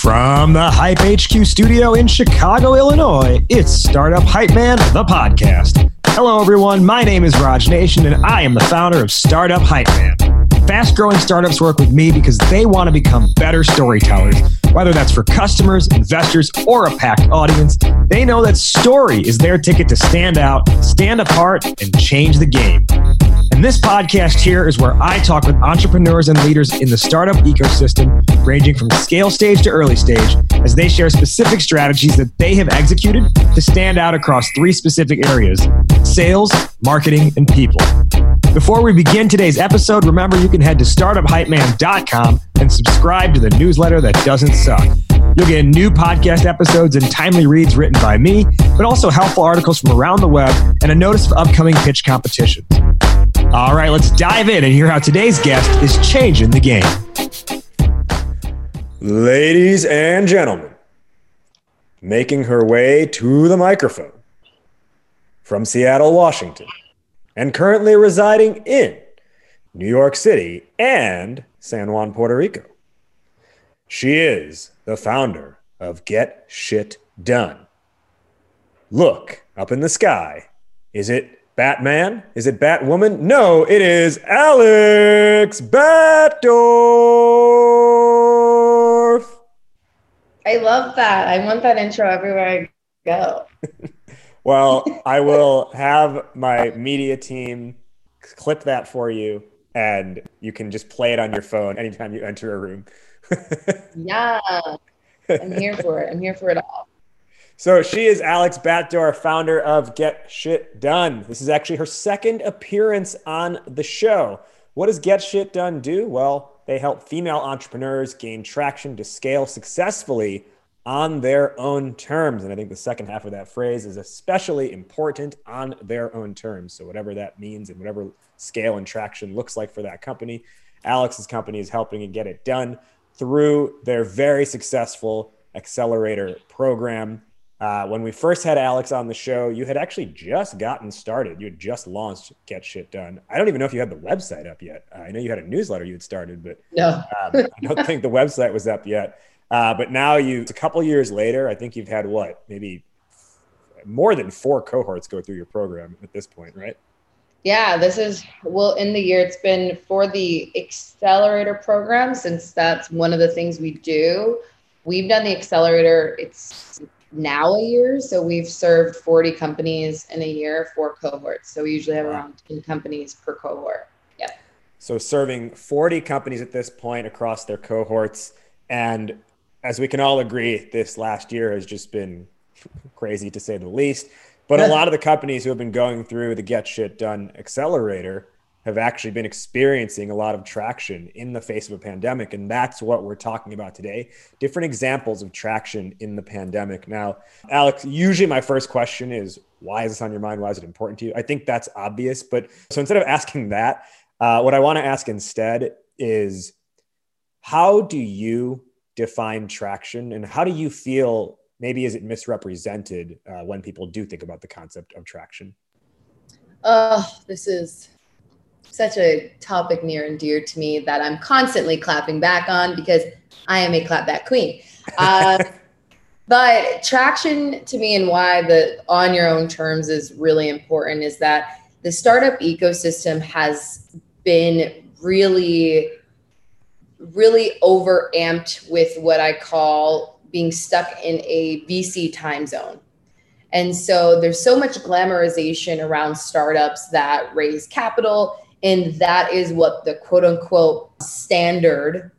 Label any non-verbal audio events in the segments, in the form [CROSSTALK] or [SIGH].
From the Hype HQ studio in Chicago, Illinois, it's Startup Hype Man, the podcast. Hello, everyone. My name is Raj Nation, and I am the founder of Startup Hype Man. Fast growing startups work with me because they want to become better storytellers. Whether that's for customers, investors, or a packed audience, they know that story is their ticket to stand out, stand apart, and change the game. And this podcast here is where I talk with entrepreneurs and leaders in the startup ecosystem, ranging from scale stage to early stage, as they share specific strategies that they have executed to stand out across three specific areas sales, marketing, and people. Before we begin today's episode, remember you can head to startuphypeman.com and subscribe to the newsletter that doesn't suck. You'll get new podcast episodes and timely reads written by me, but also helpful articles from around the web and a notice of upcoming pitch competitions. All right, let's dive in and hear how today's guest is changing the game. Ladies and gentlemen, making her way to the microphone from Seattle, Washington, and currently residing in New York City and San Juan, Puerto Rico. She is the founder of Get Shit Done. Look up in the sky. Is it Batman? Is it Batwoman? No, it is Alex Batdorf. I love that. I want that intro everywhere I go. [LAUGHS] well, I will have my media team clip that for you and you can just play it on your phone anytime you enter a room. [LAUGHS] yeah. I'm here for it. I'm here for it all. So she is Alex Batdorf, founder of Get Shit Done. This is actually her second appearance on the show. What does Get Shit Done do? Well, they help female entrepreneurs gain traction to scale successfully on their own terms. And I think the second half of that phrase is especially important on their own terms. So, whatever that means and whatever scale and traction looks like for that company, Alex's company is helping to get it done through their very successful accelerator program. Uh, when we first had Alex on the show, you had actually just gotten started. You had just launched Get Shit Done. I don't even know if you had the website up yet. I know you had a newsletter you had started, but no. um, I don't think the website was up yet. Uh, but now you, a couple years later, I think you've had what, maybe more than four cohorts go through your program at this point, right? Yeah, this is well in the year. It's been for the accelerator program since that's one of the things we do. We've done the accelerator. It's now a year. So we've served 40 companies in a year, four cohorts. So we usually have around 10 companies per cohort. Yeah. So serving 40 companies at this point across their cohorts. And as we can all agree, this last year has just been crazy to say the least. But a lot of the companies who have been going through the Get Shit Done accelerator have actually been experiencing a lot of traction in the face of a pandemic. And that's what we're talking about today different examples of traction in the pandemic. Now, Alex, usually my first question is why is this on your mind? Why is it important to you? I think that's obvious. But so instead of asking that, uh, what I want to ask instead is how do you define traction and how do you feel maybe is it misrepresented uh, when people do think about the concept of traction? Oh, this is such a topic near and dear to me that I'm constantly clapping back on because I am a clapback queen. Uh, [LAUGHS] but traction to me and why the on your own terms is really important is that the startup ecosystem has been really, really over amped with what I call being stuck in a VC time zone. And so there's so much glamorization around startups that raise capital and that is what the quote unquote standard,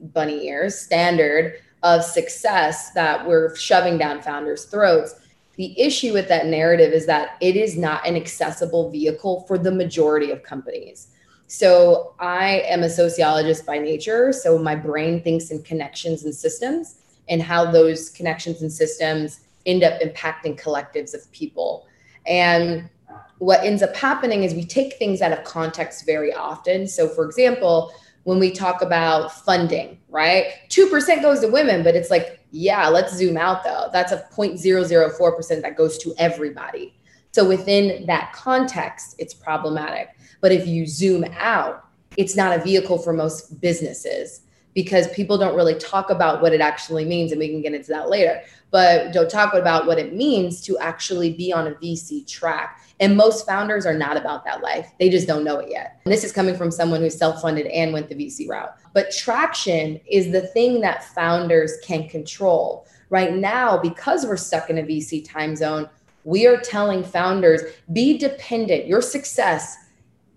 bunny ears, standard of success that we're shoving down founders' throats. The issue with that narrative is that it is not an accessible vehicle for the majority of companies. So I am a sociologist by nature. So my brain thinks in connections and systems and how those connections and systems end up impacting collectives of people. And what ends up happening is we take things out of context very often. So, for example, when we talk about funding, right? 2% goes to women, but it's like, yeah, let's zoom out though. That's a 0.004% that goes to everybody. So, within that context, it's problematic. But if you zoom out, it's not a vehicle for most businesses because people don't really talk about what it actually means and we can get into that later but don't talk about what it means to actually be on a vc track. And most founders are not about that life. They just don't know it yet. And this is coming from someone who's self-funded and went the vc route. But traction is the thing that founders can control. Right now because we're stuck in a vc time zone we are telling founders be dependent. Your success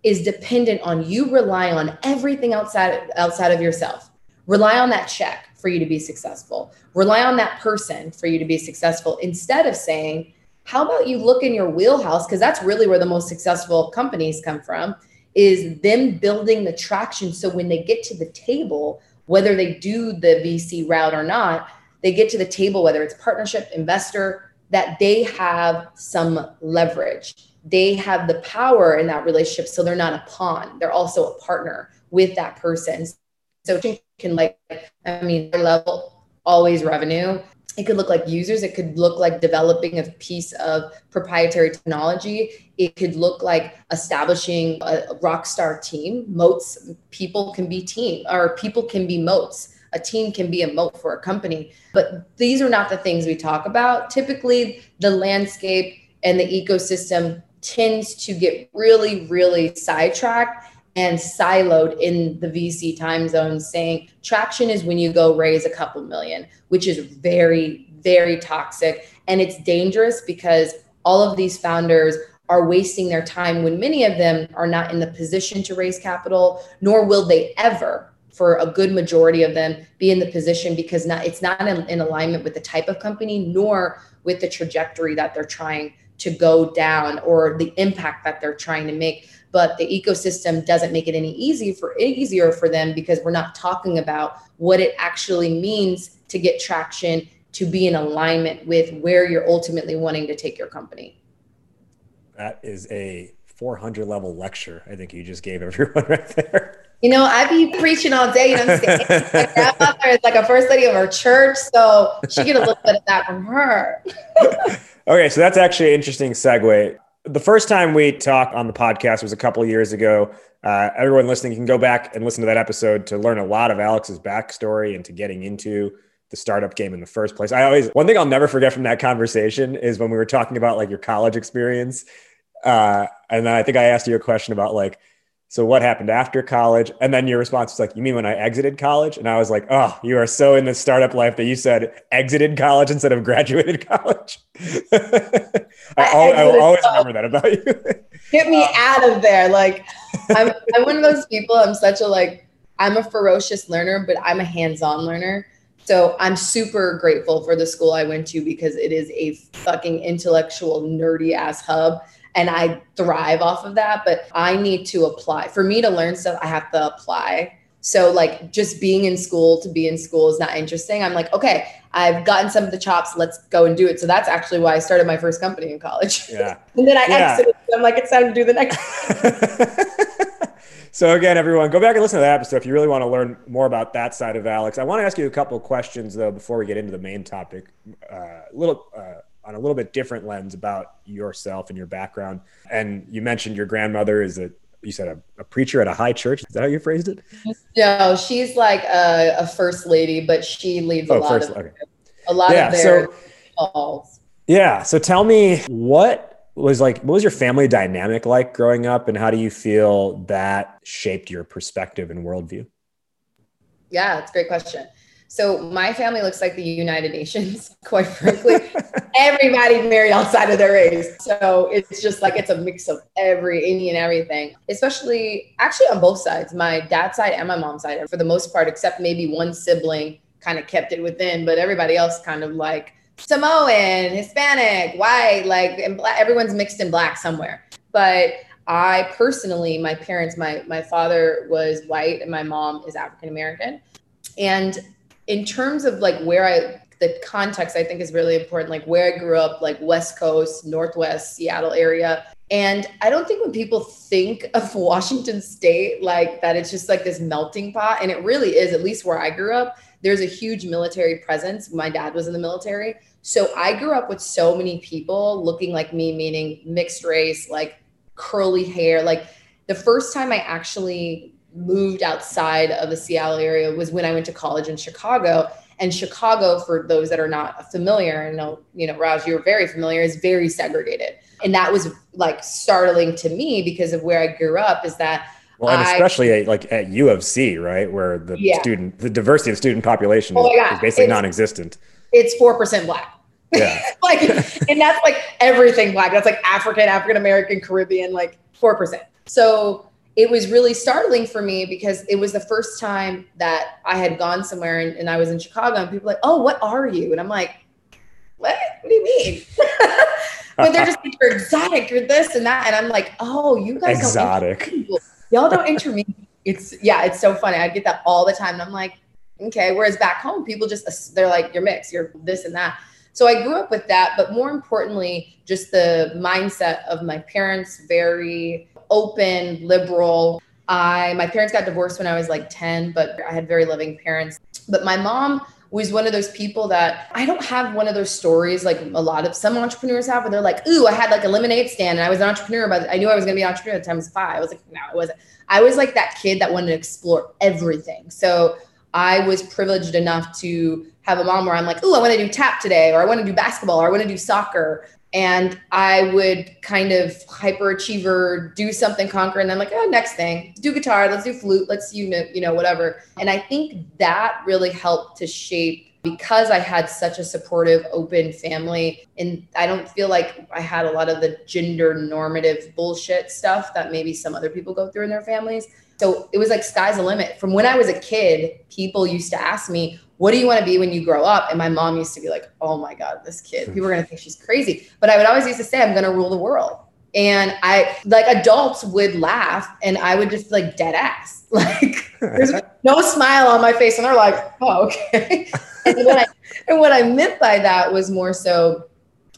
is dependent on you rely on everything outside outside of yourself Rely on that check for you to be successful. Rely on that person for you to be successful instead of saying, how about you look in your wheelhouse? Because that's really where the most successful companies come from, is them building the traction. So when they get to the table, whether they do the VC route or not, they get to the table, whether it's partnership, investor, that they have some leverage. They have the power in that relationship. So they're not a pawn, they're also a partner with that person. So it can like, I mean, level always revenue. It could look like users. It could look like developing a piece of proprietary technology. It could look like establishing a rock star team. Moats, people can be team or people can be moats. A team can be a moat for a company. But these are not the things we talk about. Typically, the landscape and the ecosystem tends to get really, really sidetracked and siloed in the VC time zone saying traction is when you go raise a couple million, which is very, very toxic. And it's dangerous because all of these founders are wasting their time when many of them are not in the position to raise capital, nor will they ever for a good majority of them be in the position because not it's not in, in alignment with the type of company nor with the trajectory that they're trying to go down or the impact that they're trying to make but the ecosystem doesn't make it any easy for easier for them because we're not talking about what it actually means to get traction to be in alignment with where you're ultimately wanting to take your company. That is a 400 level lecture. I think you just gave everyone [LAUGHS] right there. You know, I'd be preaching all day. You know, I'm saying my grandmother is like a first lady of our church, so she get a little bit of that from her. [LAUGHS] okay, so that's actually an interesting segue the first time we talked on the podcast was a couple years ago. Uh, everyone listening can go back and listen to that episode to learn a lot of Alex's backstory into getting into the startup game in the first place. I always one thing I'll never forget from that conversation is when we were talking about like your college experience, uh, and then I think I asked you a question about like so what happened after college? And then your response was like, you mean when I exited college? And I was like, oh, you are so in the startup life that you said exited college instead of graduated [LAUGHS] college. I, I, I, will always college. remember that about you. [LAUGHS] Get me um, out of there. Like [LAUGHS] I'm, I'm one of those people. I'm such a like, I'm a ferocious learner, but I'm a hands-on learner. So I'm super grateful for the school I went to because it is a fucking intellectual, nerdy ass hub and I thrive off of that. But I need to apply. For me to learn stuff, I have to apply. So like just being in school to be in school is not interesting. I'm like, okay, I've gotten some of the chops. Let's go and do it. So that's actually why I started my first company in college. Yeah. [LAUGHS] and then I yeah. exited. I'm like, it's time to do the next. [LAUGHS] so again, everyone, go back and listen to that episode if you really want to learn more about that side of Alex. I want to ask you a couple questions though before we get into the main topic. Uh, a little. Uh, on a little bit different lens about yourself and your background. And you mentioned your grandmother is a you said a, a, preacher at a high church. Is that how you phrased it? No, she's like a, a first lady, but she leads oh, a lot first, of okay. a lot yeah, of their so, calls. Yeah. So tell me what was like what was your family dynamic like growing up and how do you feel that shaped your perspective and worldview? Yeah, it's a great question. So my family looks like the United Nations, [LAUGHS] quite frankly. Everybody married outside of their race. So it's just like it's a mix of every and everything, especially actually on both sides, my dad's side and my mom's side, for the most part, except maybe one sibling kind of kept it within, but everybody else kind of like Samoan, Hispanic, white, like and black, everyone's mixed in black somewhere. But I personally, my parents, my my father was white and my mom is African American. And in terms of like where I the context I think is really important, like where I grew up, like West Coast, Northwest, Seattle area. And I don't think when people think of [LAUGHS] Washington State like that, it's just like this melting pot. And it really is, at least where I grew up, there's a huge military presence. My dad was in the military. So I grew up with so many people looking like me, meaning mixed race, like curly hair. Like the first time I actually moved outside of the Seattle area was when I went to college in Chicago. And Chicago, for those that are not familiar, and know, you know, Raj, you're very familiar, is very segregated. And that was like startling to me because of where I grew up is that well, and especially I, at, like at U of C, right, where the yeah. student, the diversity of student population oh is, is, basically it's, non-existent. It's four percent black. Yeah, [LAUGHS] like, and that's like everything black. That's like African, African American, Caribbean, like four percent. So it was really startling for me because it was the first time that I had gone somewhere and, and I was in Chicago and people like, oh, what are you? And I'm like, what? What do you mean? [LAUGHS] but they're just like, you're exotic, you're this and that. And I'm like, oh, you guys exotic. Don't Y'all don't intervene. It's yeah, it's so funny. I get that all the time. And I'm like, okay. Whereas back home, people just they're like, you're mixed, you're this and that. So I grew up with that, but more importantly, just the mindset of my parents, very open, liberal. I my parents got divorced when I was like 10, but I had very loving parents. But my mom was one of those people that I don't have one of those stories like a lot of some entrepreneurs have where they're like, ooh, I had like a lemonade stand and I was an entrepreneur, but I knew I was gonna be an entrepreneur at the time I was five. I was like, no, I wasn't. I was like that kid that wanted to explore everything. So I was privileged enough to have a mom where I'm like, ooh, I want to do tap today, or I want to do basketball, or I want to do soccer and I would kind of hyperachiever, do something, conquer, and then like, oh, next thing, do guitar, let's do flute, let's you know, you know, whatever. And I think that really helped to shape because I had such a supportive, open family, and I don't feel like I had a lot of the gender normative bullshit stuff that maybe some other people go through in their families. So it was like sky's the limit. From when I was a kid, people used to ask me, what do you want to be when you grow up? And my mom used to be like, oh my God, this kid, hmm. people are going to think she's crazy. But I would always used to say, I'm going to rule the world. And I, like adults would laugh and I would just like dead ass. [LAUGHS] Like there's no smile on my face. And they're like, oh, okay. [LAUGHS] and, what I, and what I meant by that was more so,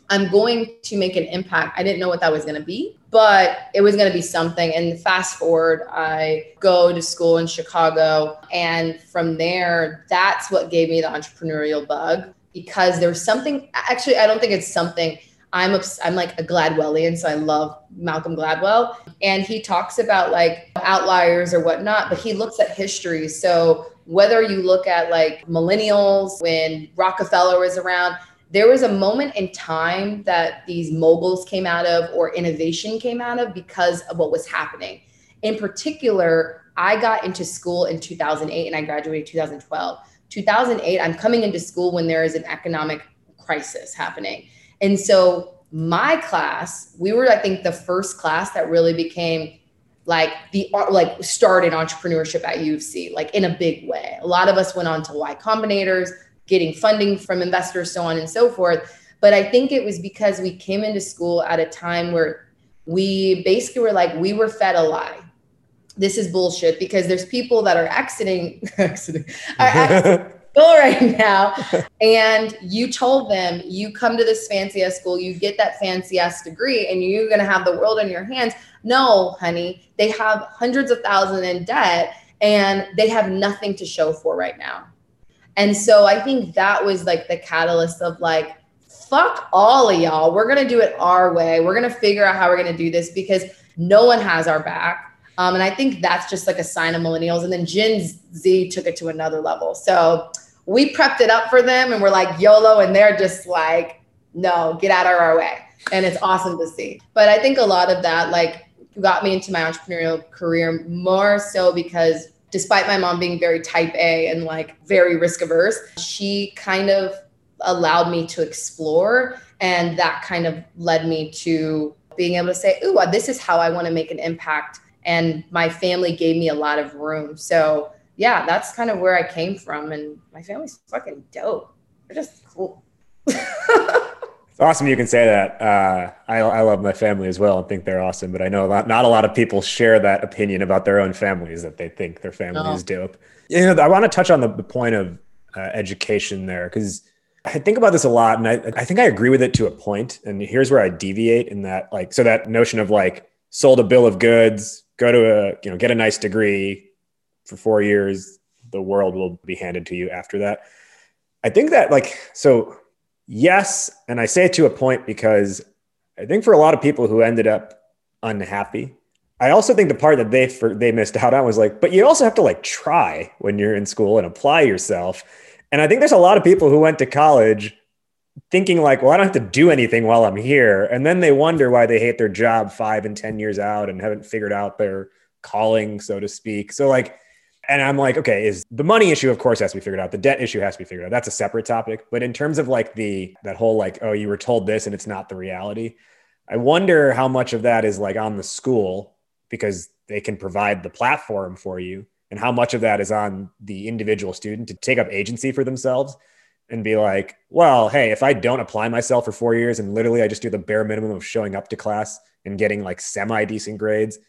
I'm going to make an impact. I didn't know what that was going to be, but it was going to be something. And fast forward, I go to school in Chicago. And from there, that's what gave me the entrepreneurial bug because there's something, actually, I don't think it's something. I'm a, I'm like a Gladwellian, so I love Malcolm Gladwell, and he talks about like outliers or whatnot, but he looks at history. So whether you look at like millennials when Rockefeller was around, there was a moment in time that these moguls came out of or innovation came out of because of what was happening. In particular, I got into school in 2008 and I graduated 2012. 2008, I'm coming into school when there is an economic crisis happening. And so my class, we were, I think, the first class that really became like the like started entrepreneurship at U of C, like in a big way. A lot of us went on to Y Combinators, getting funding from investors, so on and so forth. But I think it was because we came into school at a time where we basically were like, we were fed a lie. This is bullshit because there's people that are exiting, [LAUGHS] exiting, are exiting [LAUGHS] school right now. And you told them, you come to this fancy ass school, you get that fancy ass degree, and you're going to have the world in your hands. No, honey, they have hundreds of thousands in debt and they have nothing to show for right now. And so I think that was like the catalyst of like, fuck all of y'all. We're going to do it our way. We're going to figure out how we're going to do this because no one has our back. Um, and I think that's just like a sign of millennials. And then Gen Z took it to another level. So we prepped it up for them and we're like YOLO. And they're just like, no, get out of our way. And it's awesome to see. But I think a lot of that, like, got me into my entrepreneurial career more so because despite my mom being very type A and like very risk averse, she kind of allowed me to explore. And that kind of led me to being able to say, Ooh, uh, this is how I want to make an impact. And my family gave me a lot of room. So, yeah, that's kind of where I came from. And my family's fucking dope. They're just cool. [LAUGHS] It's awesome you can say that. Uh, I, I love my family as well and think they're awesome, but I know a lot, not a lot of people share that opinion about their own families that they think their family no. is dope. You know, I want to touch on the, the point of uh, education there because I think about this a lot and I, I think I agree with it to a point. And here's where I deviate in that, like, so that notion of like sold a bill of goods, go to a, you know, get a nice degree for four years, the world will be handed to you after that. I think that like, so yes. And I say it to a point because I think for a lot of people who ended up unhappy, I also think the part that they for, they missed out on was like, but you also have to like try when you're in school and apply yourself. And I think there's a lot of people who went to college thinking like, well, I don't have to do anything while I'm here, and then they wonder why they hate their job five and ten years out and haven't figured out their calling, so to speak. So like, and I'm like, okay, is the money issue, of course, has to be figured out. The debt issue has to be figured out. That's a separate topic. But in terms of like the that whole like, oh, you were told this and it's not the reality. I wonder how much of that is like on the school because they can provide the platform for you and how much of that is on the individual student to take up agency for themselves and be like well hey if i don't apply myself for four years and literally i just do the bare minimum of showing up to class and getting like semi decent grades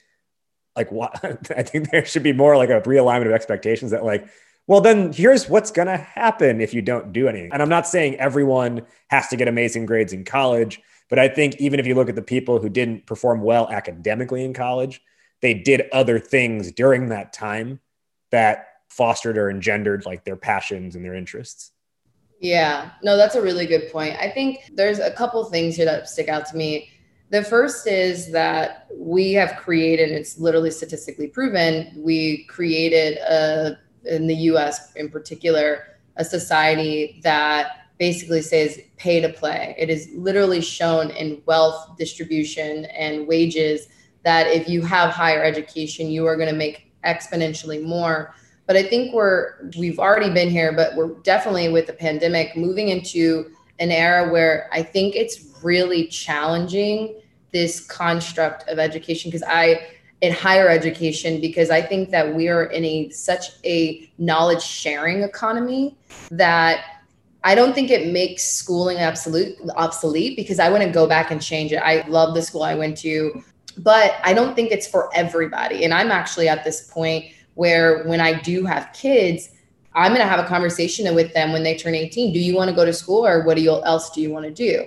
like what [LAUGHS] i think there should be more like a realignment of expectations that like well then here's what's to happen if you don't do anything and i'm not saying everyone has to get amazing grades in college but i think even if you look at the people who didn't perform well academically in college they did other things during that time that fostered or engendered like their passions and their interests. Yeah, no, that's a really good point. I think there's a couple things here that stick out to me. The first is that we have created, it's literally statistically proven, we created a, in the US in particular, a society that basically says pay to play. It is literally shown in wealth distribution and wages that if you have higher education, you are going to make exponentially more. But I think we're we've already been here, but we're definitely with the pandemic moving into an era where I think it's really challenging this construct of education because I in higher education because I think that we are in a such a knowledge sharing economy that I don't think it makes schooling absolute obsolete because I wouldn't go back and change it. I love the school I went to but I don't think it's for everybody. And I'm actually at this point where when I do have kids, I'm going to have a conversation with them when they turn 18. Do you want to go to school or what else do you want to do?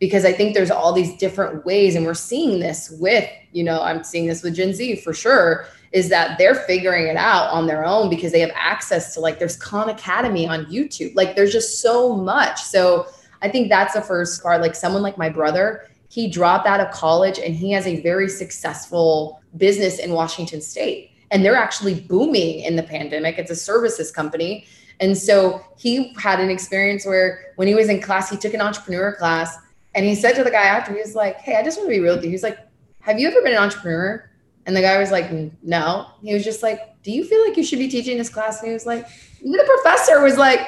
Because I think there's all these different ways, and we're seeing this with, you know, I'm seeing this with Gen Z for sure, is that they're figuring it out on their own because they have access to like there's Khan Academy on YouTube. Like there's just so much. So I think that's the first part. Like someone like my brother, he dropped out of college and he has a very successful business in Washington state. And they're actually booming in the pandemic. It's a services company. And so he had an experience where when he was in class, he took an entrepreneur class and he said to the guy after, he was like, Hey, I just want to be real with you. He's like, Have you ever been an entrepreneur? And the guy was like, No. He was just like, Do you feel like you should be teaching this class? And he was like, Even The professor was like,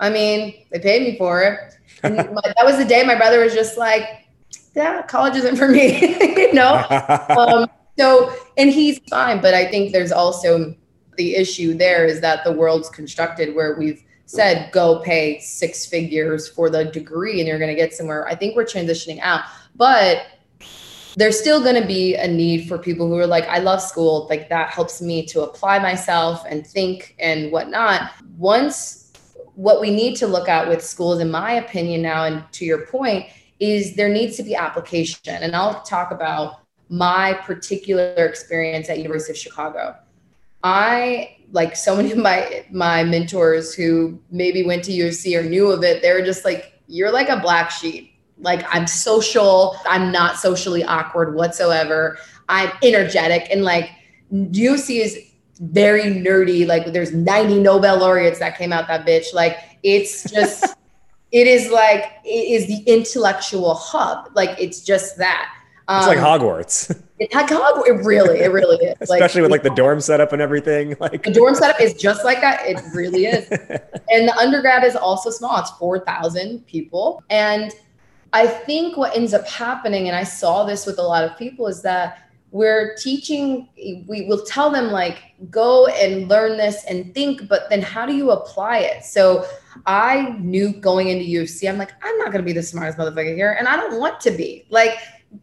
I mean, they paid me for it. And that was the day my brother was just like, yeah, college isn't for me, [LAUGHS] you know? [LAUGHS] um, so, and he's fine. But I think there's also the issue there is that the world's constructed where we've said, go pay six figures for the degree and you're going to get somewhere. I think we're transitioning out. But there's still going to be a need for people who are like, I love school. Like that helps me to apply myself and think and whatnot. Once what we need to look at with schools, in my opinion, now, and to your point, is there needs to be application. And I'll talk about my particular experience at University of Chicago. I like so many of my my mentors who maybe went to U of C or knew of it, they're just like, you're like a black sheep. Like I'm social, I'm not socially awkward whatsoever. I'm energetic and like UC is very nerdy. Like there's 90 Nobel laureates that came out that bitch. Like it's just [LAUGHS] it is like it is the intellectual hub. Like it's just that. Um, it's like um, Hogwarts. [LAUGHS] It's like Hogwarts. It really, it really is. [LAUGHS] Especially like, with like the dorm setup and everything. [LAUGHS] Like the dorm setup is just like that. It really is. and the undergrad is also small. It's four thousand people, and I think what ends up happening, and I saw this with a lot of people, is that we're teaching we will tell them like go and learn this and think but then how do you apply it so i knew going into U of C i'm like i'm not going to be the smartest motherfucker here and i don't want to be like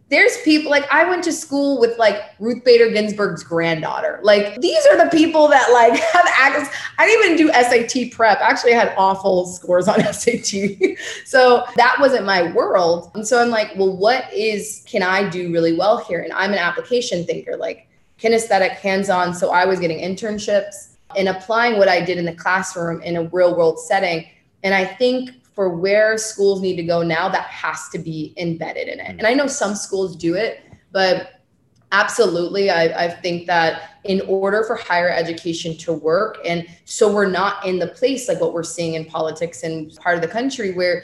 there's people like I went to school with like Ruth Bader Ginsburg's granddaughter. Like these are the people that like [LAUGHS] have access. I didn't even do SAT prep. Actually, I had awful scores on [LAUGHS] SAT. so that wasn't my world. And so I'm like, well, what is can I do really well here? And I'm an application thinker, like kinesthetic, hands-on. So I was getting internships and applying what I did in the classroom in a real world setting. And I think for where schools need to go now, that has to be embedded in it. Mm-hmm. And I know some schools do it, but Absolutely. I, I think that in order for higher education to work, and so we're not in the place like what we're seeing in politics and part of the country where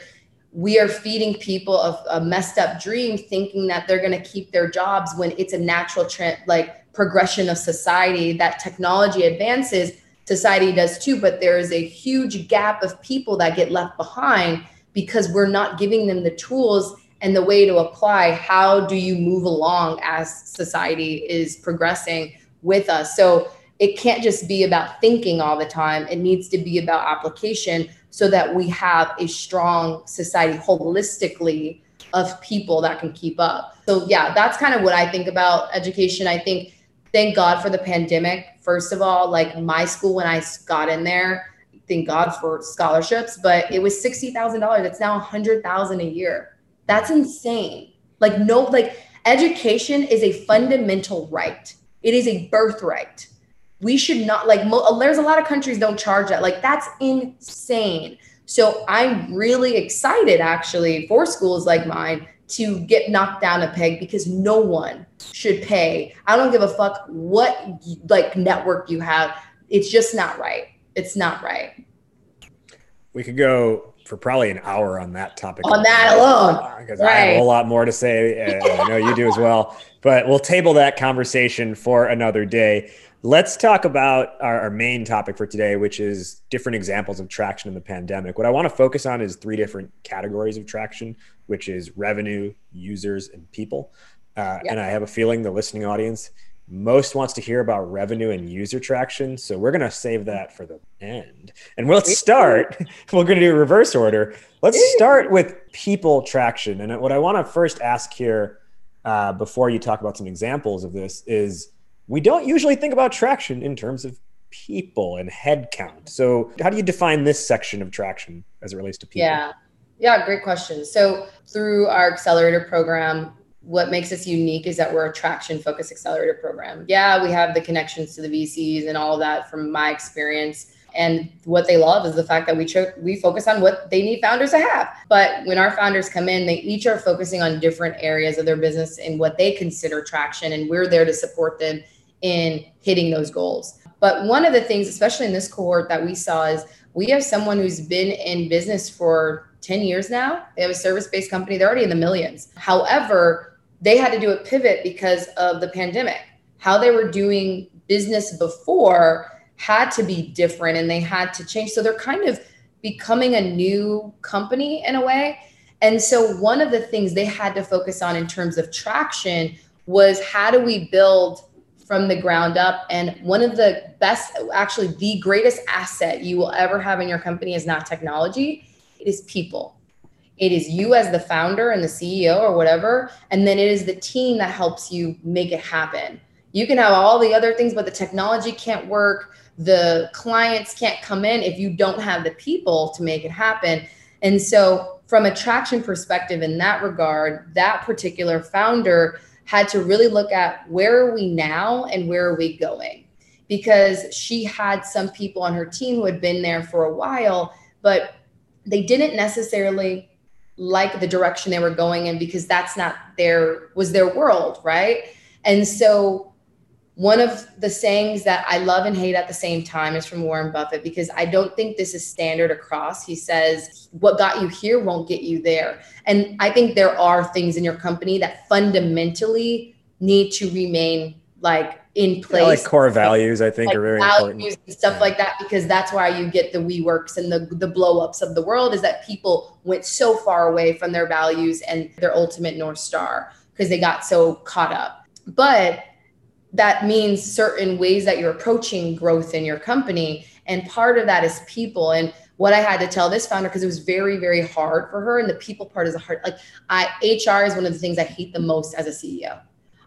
we are feeding people a, a messed up dream thinking that they're going to keep their jobs when it's a natural trend like progression of society that technology advances society does too but there is a huge gap of people that get left behind because we're not giving them the tools and the way to apply. How do you move along as society is progressing with us? So it can't just be about thinking all the time. It needs to be about application so that we have a strong society holistically of people that can keep up. So yeah that's kind of what i think about education. I think thank god for the pandemic first of all like my school when i got in there thank god for scholarships but it was $60000 it's now 100000 a year that's insane. Like, no, like, education is a fundamental right, it is a birthright. We should not, like, mo- there's a lot of countries don't charge that. Like, that's insane. So I'm really excited actually for schools like mine to get knocked down a peg because no one should pay. I don't give a fuck what like network you have. It's just not right. It's not right. We could go for probably an hour on that topic. On that alone. Because uh, right. I have a whole lot more to say. And I know you do as well. But we'll table that conversation for another day. Let's talk about our, our, main topic for today, which is different examples of traction in the pandemic. What I want to focus on is three different categories of traction, which is revenue, users, and people. Uh, yep. And I have a feeling the listening audience most wants to hear about revenue and user traction. So we're going to save that for the end. And we'll start, [LAUGHS] we're going to do reverse order. Let's start with people traction. And what I want to first ask here uh, before you talk about some examples of this is we don't usually think about traction in terms of people and headcount. So how do you define this section of traction as it relates to people? Yeah. Yeah, great question. So through our accelerator program, what makes us unique is that we're a traction focused accelerator program. Yeah, we have the connections to the VCs and all of that from my experience. And what they love is the fact that we cho- we focus on what they need founders to have. But when our founders come in, they each are focusing on different areas of their business and what they consider traction, and we're there to support them in hitting those goals. But one of the things, especially in this cohort, that we saw is we have someone who's been in business for 10 years now. They have a service based company, they're already in the millions. However, they had to do a pivot because of the pandemic. How they were doing business before had to be different and they had to change. So they're kind of becoming a new company in a way. And so one of the things they had to focus on in terms of traction was how do we build from the ground up and one of the best actually the greatest asset you will ever have in your company is not technology it is people it is you as the founder and the CEO or whatever. And then it is the team that helps you make it happen. You can have all the other things, but the technology can't work. The clients can't come in if you don't have the people to make it happen. And so, from a traction perspective, in that regard, that particular founder had to really look at where are we now and where are we going? Because she had some people on her team who had been there for a while, but they didn't necessarily like the direction they were going in because that's not their was their world right? And so one of the sayings that i love and hate at the same time is from warren buffett because i don't think this is standard across. He says what got you here won't get you there. And i think there are things in your company that fundamentally need to remain like in place. Yeah, like core values, I think, like are very values important. and stuff yeah. like that, because that's why you get the WeWorks and the the blowups of the world. Is that people went so far away from their values and their ultimate north star because they got so caught up. But that means certain ways that you're approaching growth in your company, and part of that is people and what I had to tell this founder because it was very, very hard for her. And the people part is a hard, like I HR is one of the things I hate the most as a CEO.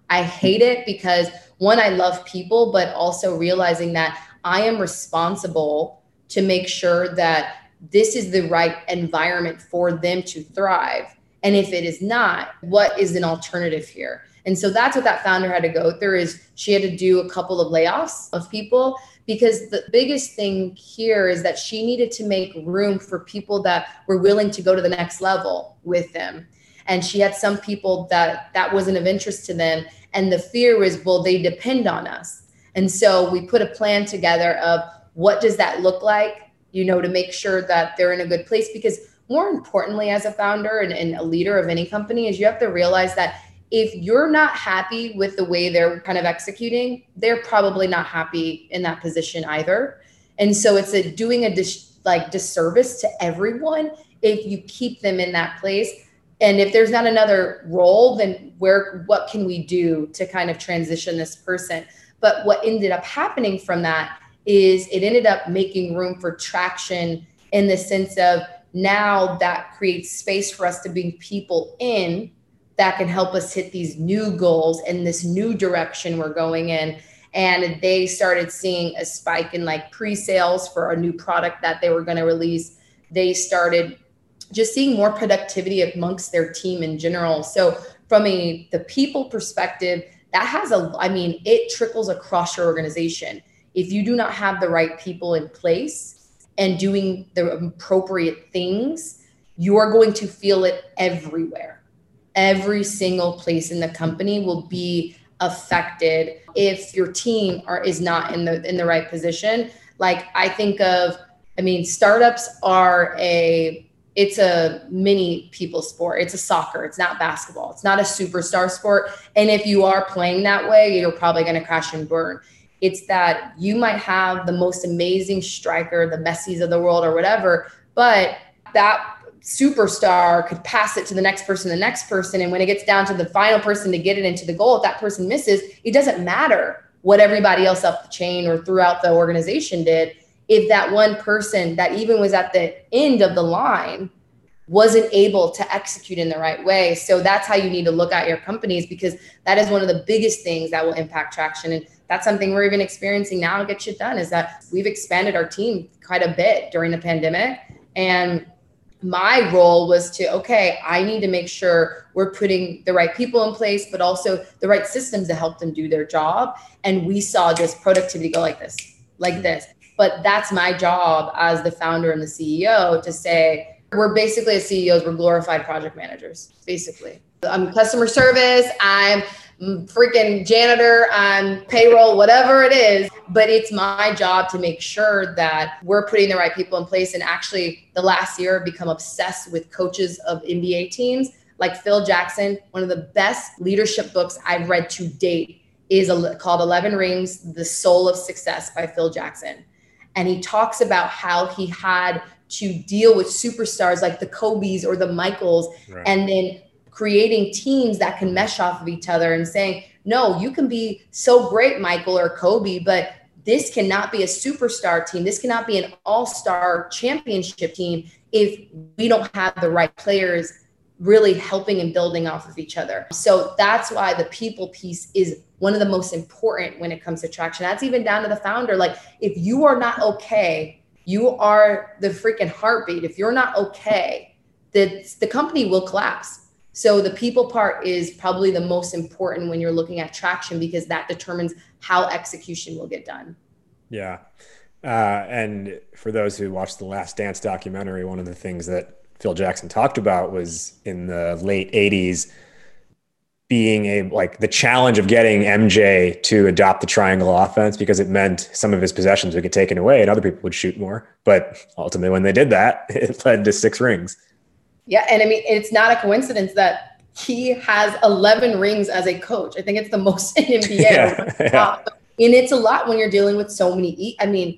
I hate it because one, I love people, but also realizing that I am responsible to make sure that this is the right environment for them to thrive. And if it is not, what is an alternative here? And so that's what that founder had to go through is she had to do a couple of layoffs of people because the biggest thing here is that she needed to make room for people that were willing to go to the next level with them and she had some people that that wasn't of interest to them And the fear was, well, they depend on us. And so we put a plan together of what does that look like, you know, to make sure that they're in a good place. Because more importantly, as a founder and, and a leader of any company, is you have to realize that if you're not happy with the way they're kind of executing, they're probably not happy in that position either. And so it's a doing a dis- like disservice to everyone if you keep them in that place. And if there's not another role, then where what can we do to kind of transition this person? But what ended up happening from that is it ended up making room for traction in the sense of now that creates space for us to bring people in that can help us hit these new goals and this new direction we're going in and they started seeing a spike in like pre-sales for a new product that they were going to release they started just seeing more productivity amongst their team in general. So from a the people perspective that has a i mean it trickles across your organization. If you do not have the right people in place and doing the appropriate things you are going to feel it everywhere. Every single place in the company will be affected if your team are is not in the in the right position. Like i think of i mean startups are a it's a mini people sport it's a soccer it's not basketball it's not a superstar sport and if you are playing that way you're probably going to crash and burn it's that you might have the most amazing striker the Messis of the world or whatever but that superstar could pass it to the next person, the next person. And when it gets down to the final person to get it into the goal, if that person misses, it doesn't matter what everybody else up the chain or throughout the organization did. If that one person that even was at the end of the line wasn't able to execute in the right way. So that's how you need to look at your companies because that is one of the biggest things that will impact traction. And that's something we're even experiencing now to get shit done is that we've expanded our team quite a bit during the pandemic. And my role was to okay i need to make sure we're putting the right people in place but also the right systems to help them do their job and we saw just productivity go like this like this but that's my job as the founder and the ceo to say we're basically as ceos we're glorified project managers basically i'm customer service i'm freaking janitor I'm payroll, whatever it is. But it's my job to make sure that we're putting the right people in place. And actually, the last year, I've become obsessed with coaches of NBA teams like Phil Jackson. One of the best leadership books I've read to date is called 11 Rings The Soul of Success by Phil Jackson. And he talks about how he had to deal with superstars like the Kobe's or the Michaels right. and then creating teams that can mesh off of each other and saying, no, you can be so great, Michael or Kobe, but this cannot be a superstar team. This cannot be an all star championship team if we don't have the right players really helping and building off of each other. So that's why the people piece is one of the most important when it comes to traction. That's even down to the founder. Like, if you are not okay, you are the freaking heartbeat. If you're not okay, the, the company will collapse so the people part is probably the most important when you're looking at traction because that determines how execution will get done. Yeah. Uh, and for those who watched the Last Dance documentary, one of the things that Phil Jackson talked about was in the late 80s being a like the challenge of getting MJ to adopt the triangle offense because it meant some of his possessions would get taken away and other people would shoot more. But ultimately, when they did that, [LAUGHS] it led to six rings. Yeah, and I mean, it's not a coincidence that he has 11 rings as a coach. I think it's the most [LAUGHS] in NBA. [LAUGHS] Yeah, yeah. And it's a lot when you're dealing with so many. I mean,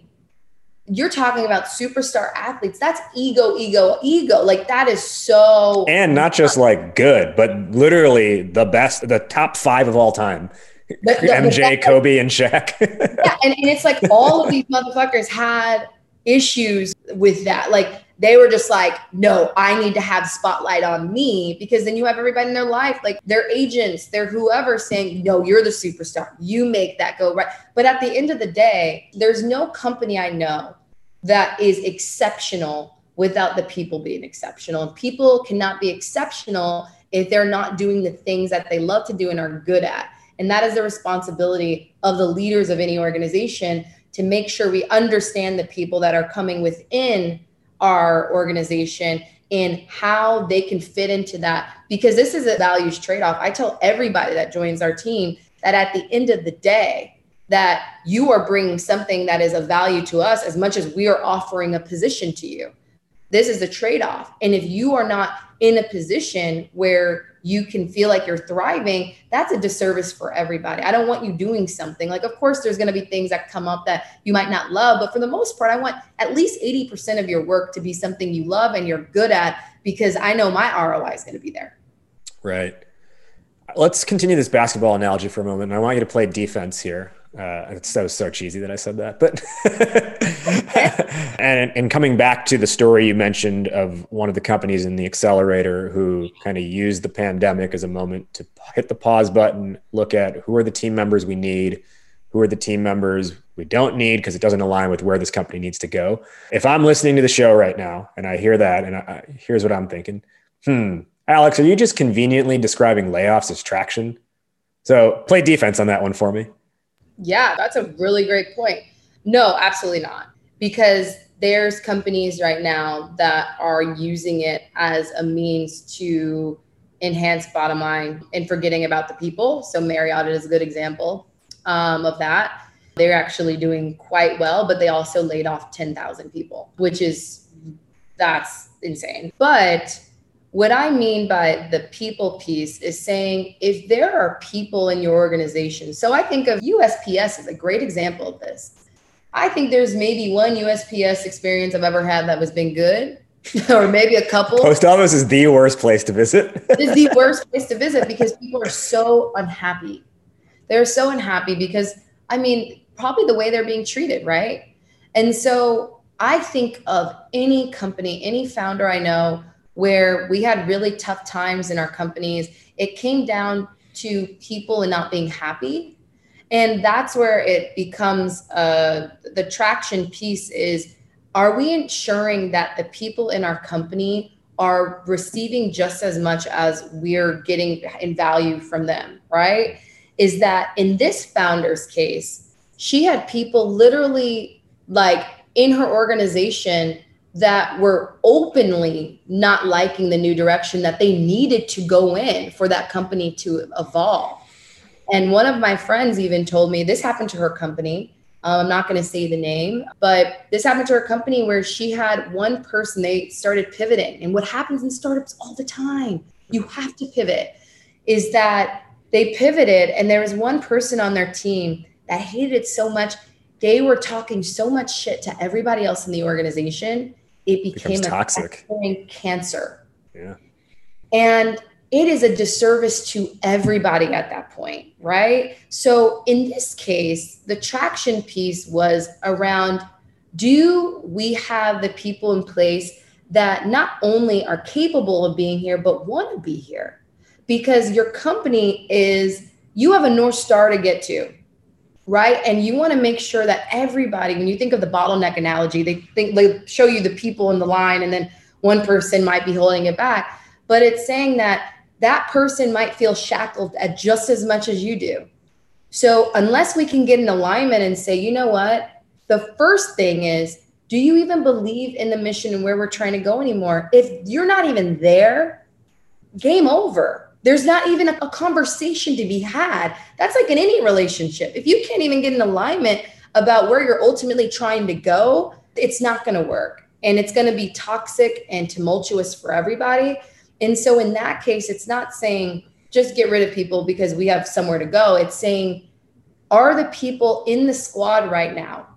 you're talking about superstar athletes. That's ego, ego, ego. Like that is so. And not just like good, but literally the best, the top five of all time. The, the, MJ, the Kobe, and Shaq. [LAUGHS] yeah, and, and it's like all of these motherfuckers had issues with that. Like they were just like, no, I need to have spotlight on me because then you have everybody in their life, like their agents, their whoever saying, no, you're the superstar. You make that go right. But at the end of the day, there's no company I know that is exceptional without the people being exceptional. People cannot be exceptional if they're not doing the things that they love to do and are good at. And that is the responsibility of the leaders of any organization to make sure we understand the people that are coming within our organization and how they can fit into that because this is a values trade-off. I tell everybody that joins our team, that at the end of the day, that you are bringing something that is of value to us as much as we are offering a position to you. This is a trade off. And if you are not in a position where you can feel like you're thriving, that's a disservice for everybody. I don't want you doing something. Like, of course, there's going to be things that come up that you might not love, but for the most part, I want at least 80% of your work to be something you love and you're good at because I know my ROI is going to be there. Right. Let's continue this basketball analogy for a moment. I want you to play defense here. Uh, that was so cheesy that I said that, but [LAUGHS] and and coming back to the story you mentioned of one of the companies in the accelerator who kind of used the pandemic as a moment to hit the pause button, look at who are the team members we need, who are the team members we don't need because it doesn't align with where this company needs to go. If I'm listening to the show right now and I hear that, and I, here's what I'm thinking, hmm, Alex, are you just conveniently describing layoffs as traction? So play defense on that one for me. Yeah, that's a really great point. No, absolutely not. Because there's companies right now that are using it as a means to enhance bottom line and forgetting about the people. So Marriott is a good example um, of that. They're actually doing quite well, but they also laid off 10,000 people, which is that's insane. But what I mean by the people piece is saying if there are people in your organization, so I think of USPS as a great example of this. I think there's maybe one USPS experience I've ever had that was been good, [LAUGHS] or maybe a couple. Post office is the worst place to visit. it's the [LAUGHS] worst place to visit because people are so unhappy. They're so unhappy because, I mean, probably the way they're being treated, right? And so I think of any company, any founder I know where we had really tough times in our companies. It came down to people and not being happy. And that's where it becomes uh, the traction piece is are we ensuring that the people in our company are receiving just as much as we're getting in value from them, right? Is that in this founder's case, she had people literally like in her organization that were openly not liking the new direction that they needed to go in for that company to evolve. And one of my friends even told me this happened to her company. Um, I'm not going to say the name, but this happened to her company where she had one person, they started pivoting. And what happens in startups all the time, you have to pivot, is that they pivoted and there was one person on their team that hated it so much. They were talking so much shit to everybody else in the organization it became a toxic cancer. Yeah. And it is a disservice to everybody at that point, right? So in this case, the traction piece was around do we have the people in place that not only are capable of being here, but want to be here? Because your company is, you have a North Star to get to right? And you want to make sure that everybody, when you think of the bottleneck analogy, they think they show you the people in the line and then one person might be holding it back. But it's saying that that person might feel shackled at just as much as you do. So unless we can get an alignment and say, you know what, the first thing is, do you even believe in the mission and where we're trying to go anymore? If you're not even there, game over there's not even a, conversation to be had. That's like in any relationship. If you can't even get an alignment about where you're ultimately trying to go, it's not going to work. And it's going to be toxic and tumultuous for everybody. And so, in that case, it's not saying just get rid of people because we have somewhere to go. It's saying, are the people in the squad right now?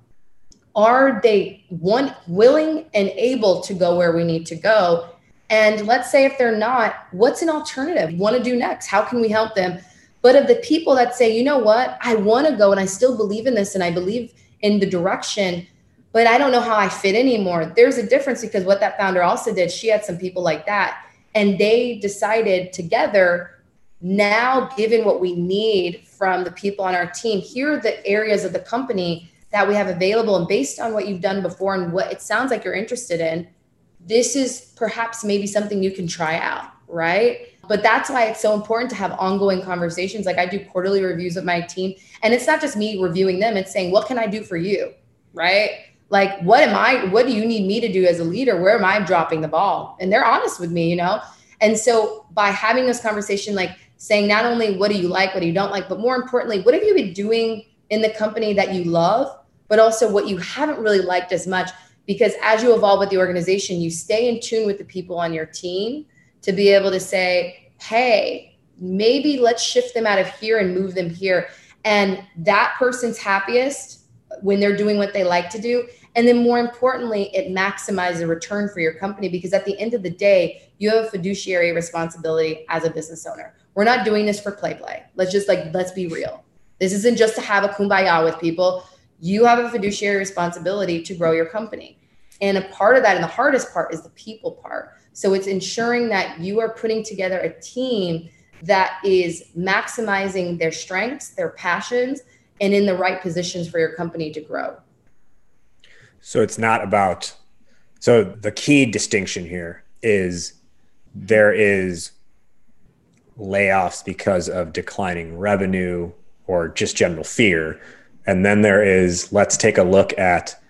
Are they one willing and able to go where we need to go? And let's say if they're not, what's an alternative? Want to do next? How can we help them? But of the people that say, you know what, I want to go and I still believe in this and I believe in the direction, but I don't know how I fit anymore. There's a difference because what that founder also did, she had some people like that. And they decided together, now given what we need from the people on our team, here are the areas of the company that we have available. And based on what you've done before and what it sounds like you're interested in, this is perhaps maybe something you can try out, right? But that's why it's so important to have ongoing conversations. Like I do quarterly reviews of my team, and it's not just me reviewing them, it's saying, what can I do for you? Right? Like, what am I, what do you need me to do as a leader? Where am I dropping the ball? And they're honest with me, you know? And so by having this conversation, like saying not only what do you like, what do you don't like, but more importantly, what have you been doing in the company that you love, but also what you haven't really liked as much. Because as you evolve with the organization, you stay in tune with the people on your team to be able to say, hey, maybe let's shift them out of here and move them here. And that person's happiest when they're doing what they like to do. And then more importantly, it maximizes a return for your company because at the end of the day, you have a fiduciary responsibility as a business owner. We're not doing this for play play. Let's just like, let's be real. This isn't just to have a kumbaya with people. You have a fiduciary responsibility to grow your company. And a part of that, and the hardest part, is the people part. So it's ensuring that you are putting together a team that is maximizing their strengths, their passions, and in the right positions for your company to grow. So it's not about, so the key distinction here is there is layoffs because of declining revenue or just general fear. And then there is let's take a look at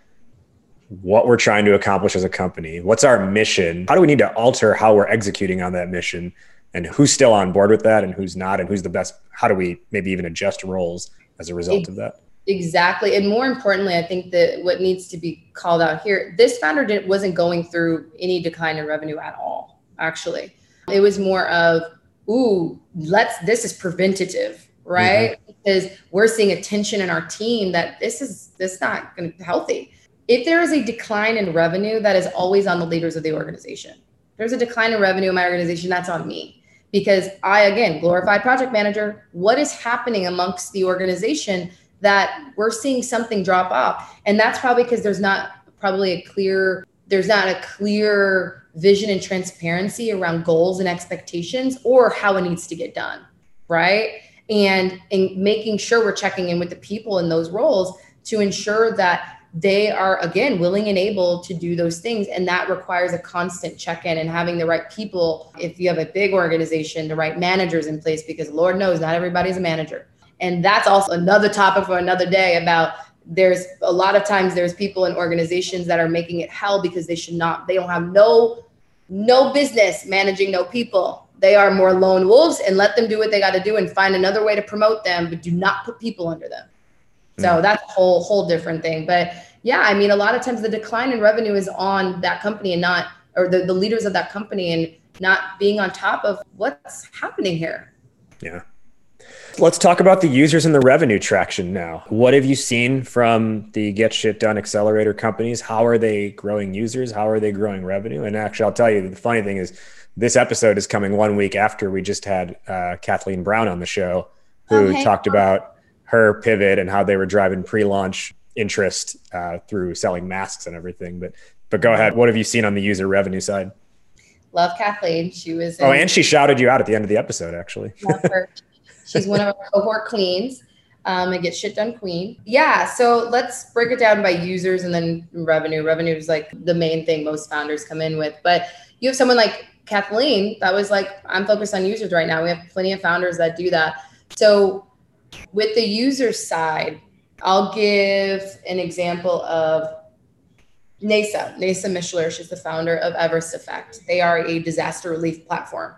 what we're trying to accomplish as a company. What's our mission? How do we need to alter how we're executing on that mission? And who's still on board with that and who's not? And who's the best? How do we maybe even adjust roles as a result of that? Exactly. And more importantly, I think that what needs to be called out here this founder didn't, wasn't going through any decline in revenue at all, actually. It was more of, ooh, let's, this is preventative, right? Mm-hmm. Because we're seeing a tension in our team that this is, this is not going to be healthy if there is a decline in revenue, that is always on the leaders of the organization. there's a decline in revenue in my organization, that's on me. Because I, again, glorified project manager, what is happening amongst the organization that we're seeing something drop off? And that's probably because there's not probably a clear, there's not a clear vision and transparency around goals and expectations or how it needs to get done. Right. And in making sure we're checking in with the people in those roles to ensure that they are again willing and able to do those things. And that requires a constant check-in and having the right people. If you have a big organization the right managers in place because lord knows not everybody's a manager. And that's also another topic for another day about there's a lot of times there's people in organizations that are making it hell because they should not they don't have no no business managing no people they are more lone wolves and let them do what they got to do and find another way to promote them but do not put people under them so mm. that's a whole whole different thing. But yeah, I mean, a lot of times the decline in revenue is on that company and not or the, the leaders of that company and not being on top of what's happening here. Yeah. Let's talk about the users and the revenue traction now. What have you seen from the Get Shit Done accelerator companies? How are they growing users? How are they growing revenue? And actually, I'll tell you the funny thing is, this episode is coming one week after we just had uh, Kathleen Brown on the show, who oh, talked about her pivot and how they were driving pre-launch interest uh, through selling masks and everything. But but go ahead. What have you seen on the user revenue side? Love Kathleen. She was. In, oh, and she shouted you out at the end of the episode. Actually, [LAUGHS] love her. She's one of our cohort queens. Um, and get shit done queen. Yeah. So let's break it down by users and then revenue. Revenue is like the main thing most founders come in with. But you have someone like Kathleen that was like, I'm focused on users right now. We have plenty of founders that do that. So with the user side, I'll give an example of NASA, NASA Mishler. She's the founder of Everest Effect. They are a disaster relief platform.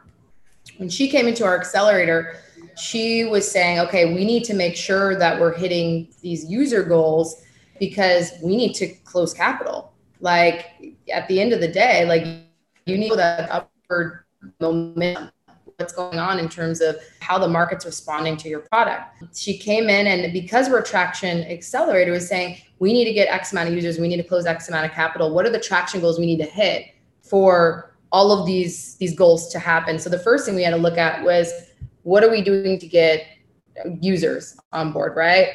When she came into our accelerator, she was saying, okay, we need to make sure that we're hitting these user goals because we need to close capital. Like at the end of the day, like you need that upward momentum what's going on in terms of how the market's responding to your product. She came in and because we're traction accelerator was saying we need to get X amount of users, we need to close X amount of capital. What are the traction goals we need to hit for all of these these goals to happen? So the first thing we had to look at was what are we doing to get users on board, right?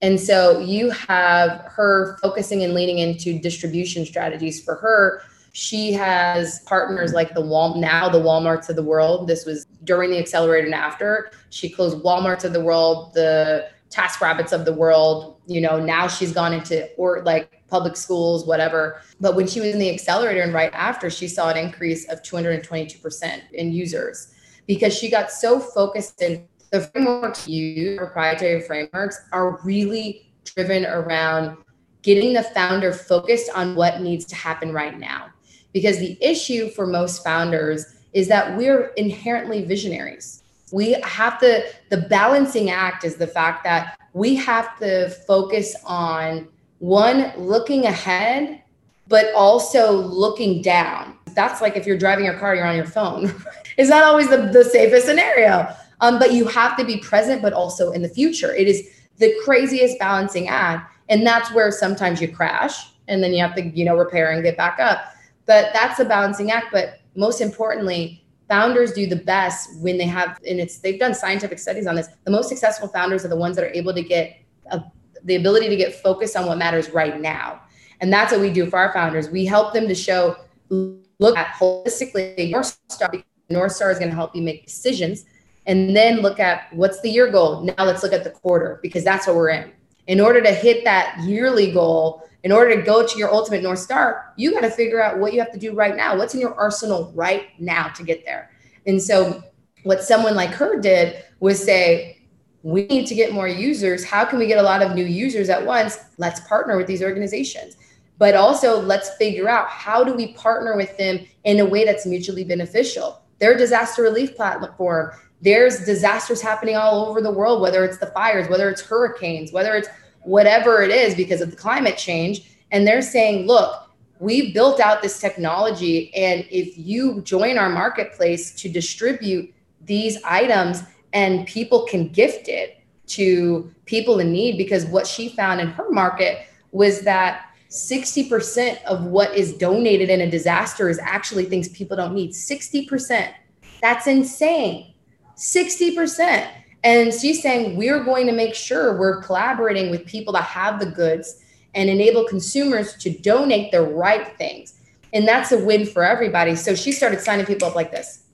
And so you have her focusing and leaning into distribution strategies for her she has partners like the Wal now the Walmarts of the world. This was during the accelerator and after. She closed Walmarts of the world, the TaskRabbits of the world. You know, now she's gone into or like public schools, whatever. But when she was in the accelerator and right after, she saw an increase of 222% in users because she got so focused in the frameworks you proprietary frameworks are really driven around getting the founder focused on what needs to happen right now because the issue for most founders is that we're inherently visionaries. we have to the balancing act is the fact that we have to focus on one looking ahead but also looking down. That's like if you're driving your car you're on your phone. [LAUGHS] It's not always the, the safest scenario. Um, but you have to be present but also in the future. It is the craziest balancing act and that's where sometimes you crash and then you have to you know repair and get back up but that's a balancing act. But most importantly founders do the best when they have and it's they've done scientific studies on this the most successful founders are the ones that are able to get a, the ability to get focused on what matters right now. And that's what we do for our founders. We help them to show look at holistically north star north star is going to help you make decisions and then look at what's the year goal. Now let's look at the quarter because that's what we're in. In order to hit that yearly goal in order to go to your ultimate North Star, you got to figure out what you have to do right now. What's in your arsenal right now to get there? And so, what someone like her did was say, we need to get more users. How can we get a lot of new users at once? Let's partner with these organizations. But also, let's figure out how do we partner with them in a way that's mutually beneficial. Their disaster relief platform, there's disasters happening all over the world, whether it's the fires, whether it's hurricanes, whether it's whatever it is because of the climate change. And they're saying, look, we've built out this technology. And if you join our marketplace to distribute these items and people can gift it to people in need, because what she found in her market was that 60% of what is donated in a disaster is actually things people don't need. 60%. That's insane. 60%. And she's saying we're going to make sure we're collaborating with people that have the goods and enable consumers to donate the right things. And that's a win for everybody. So she started signing people up like this.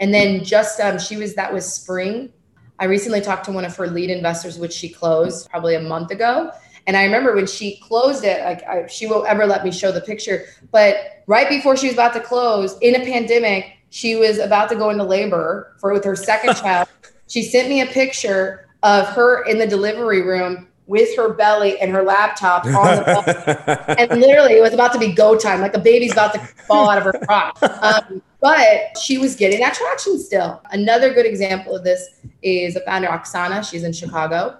And then just um, she was that was spring. I recently talked to one of her lead investors, which she closed probably a month ago. And I remember when she closed it, like I, she won't ever let me show the picture. But right before she was about to close in a pandemic, she was about to go into labor for with her second [LAUGHS] child. She sent me a picture of her in the delivery room with her belly and her laptop on the bus. [LAUGHS] and literally it was about to be go time, like a baby's about to fall out of her crotch. Um, but she was getting that traction still. Another good example of this is a founder, Oksana. She's in Chicago.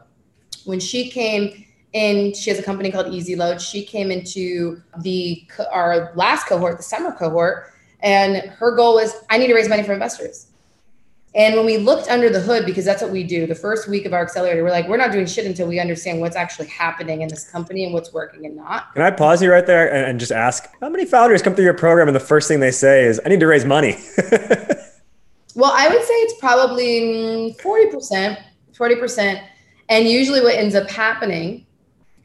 When she came in, she has a company called Easy Load. She came into the our last cohort, the summer cohort, and her goal was, I need to raise money for investors. And when we looked under the hood, because that's what we do, the first week of our accelerator, we're like, we're not doing shit until we understand what's actually happening in this company and what's working and not. Can I pause you right there and just ask how many founders come through your program and the first thing they say is, I need to raise money? [LAUGHS] well, I would say it's probably mm, 40%, 40%. And usually what ends up happening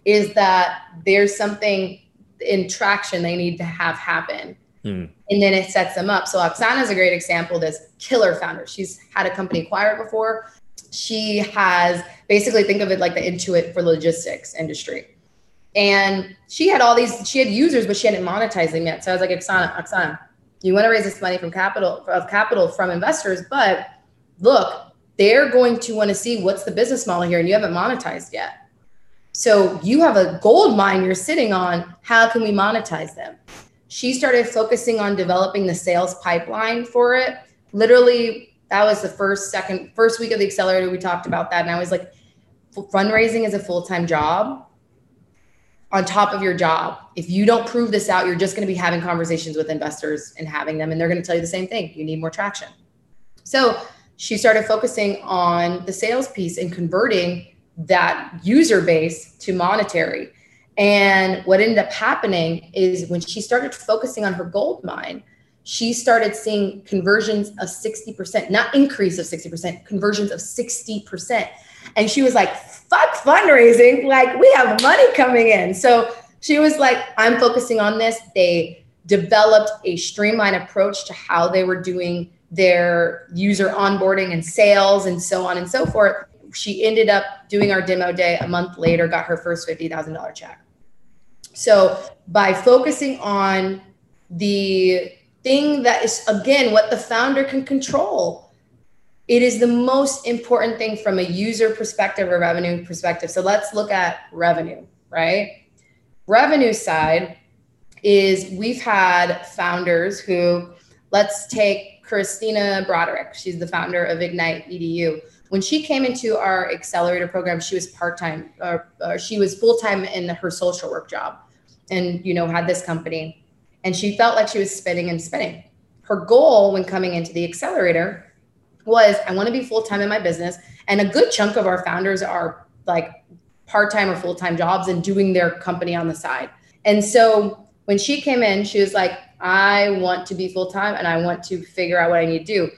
is that there's something in traction they need to have happen Hmm. And then it sets them up. So Oksana is a great example this killer founder. She's had a company acquired before. She has basically think of it like the Intuit for logistics industry. And she had all these, she had users, but she hadn't monetized them yet. So I was like, Oksana, Oksana, you want to raise this money from capital of capital from investors, but look, they're going to want to see what's the business model here, and you haven't monetized yet. So you have a gold mine you're sitting on. How can we monetize them? She started focusing on developing the sales pipeline for it. Literally, that was the first, second, first week of the accelerator. We talked about that. And I was like, fundraising is a full time job on top of your job. If you don't prove this out, you're just going to be having conversations with investors and having them, and they're going to tell you the same thing. You need more traction. So she started focusing on the sales piece and converting that user base to monetary. And what ended up happening is when she started focusing on her gold mine, she started seeing conversions of 60%, not increase of 60%, conversions of 60%. And she was like, fuck fundraising. Like, we have money coming in. So she was like, I'm focusing on this. They developed a streamlined approach to how they were doing their user onboarding and sales and so on and so forth. She ended up doing our demo day a month later, got her first $50,000 check. So by focusing on the thing that is, again, what the founder can control, it is the most important thing from a user perspective or revenue perspective. So let's look at revenue, right? Revenue side is we've had founders who let's take Christina Broderick. She's the founder of Ignite EDU. When she came into our accelerator program, she was part time, or, uh, or uh, she was full time in her social work job, and you know had this company, and she felt like she was spinning and spinning. Her goal when coming into the accelerator was, I want to be full time in my business, and a good chunk of our founders are like part time or full time jobs and doing their company on the side. And so when she came in, she was like, I want to be full time and I want to figure out what I need to do.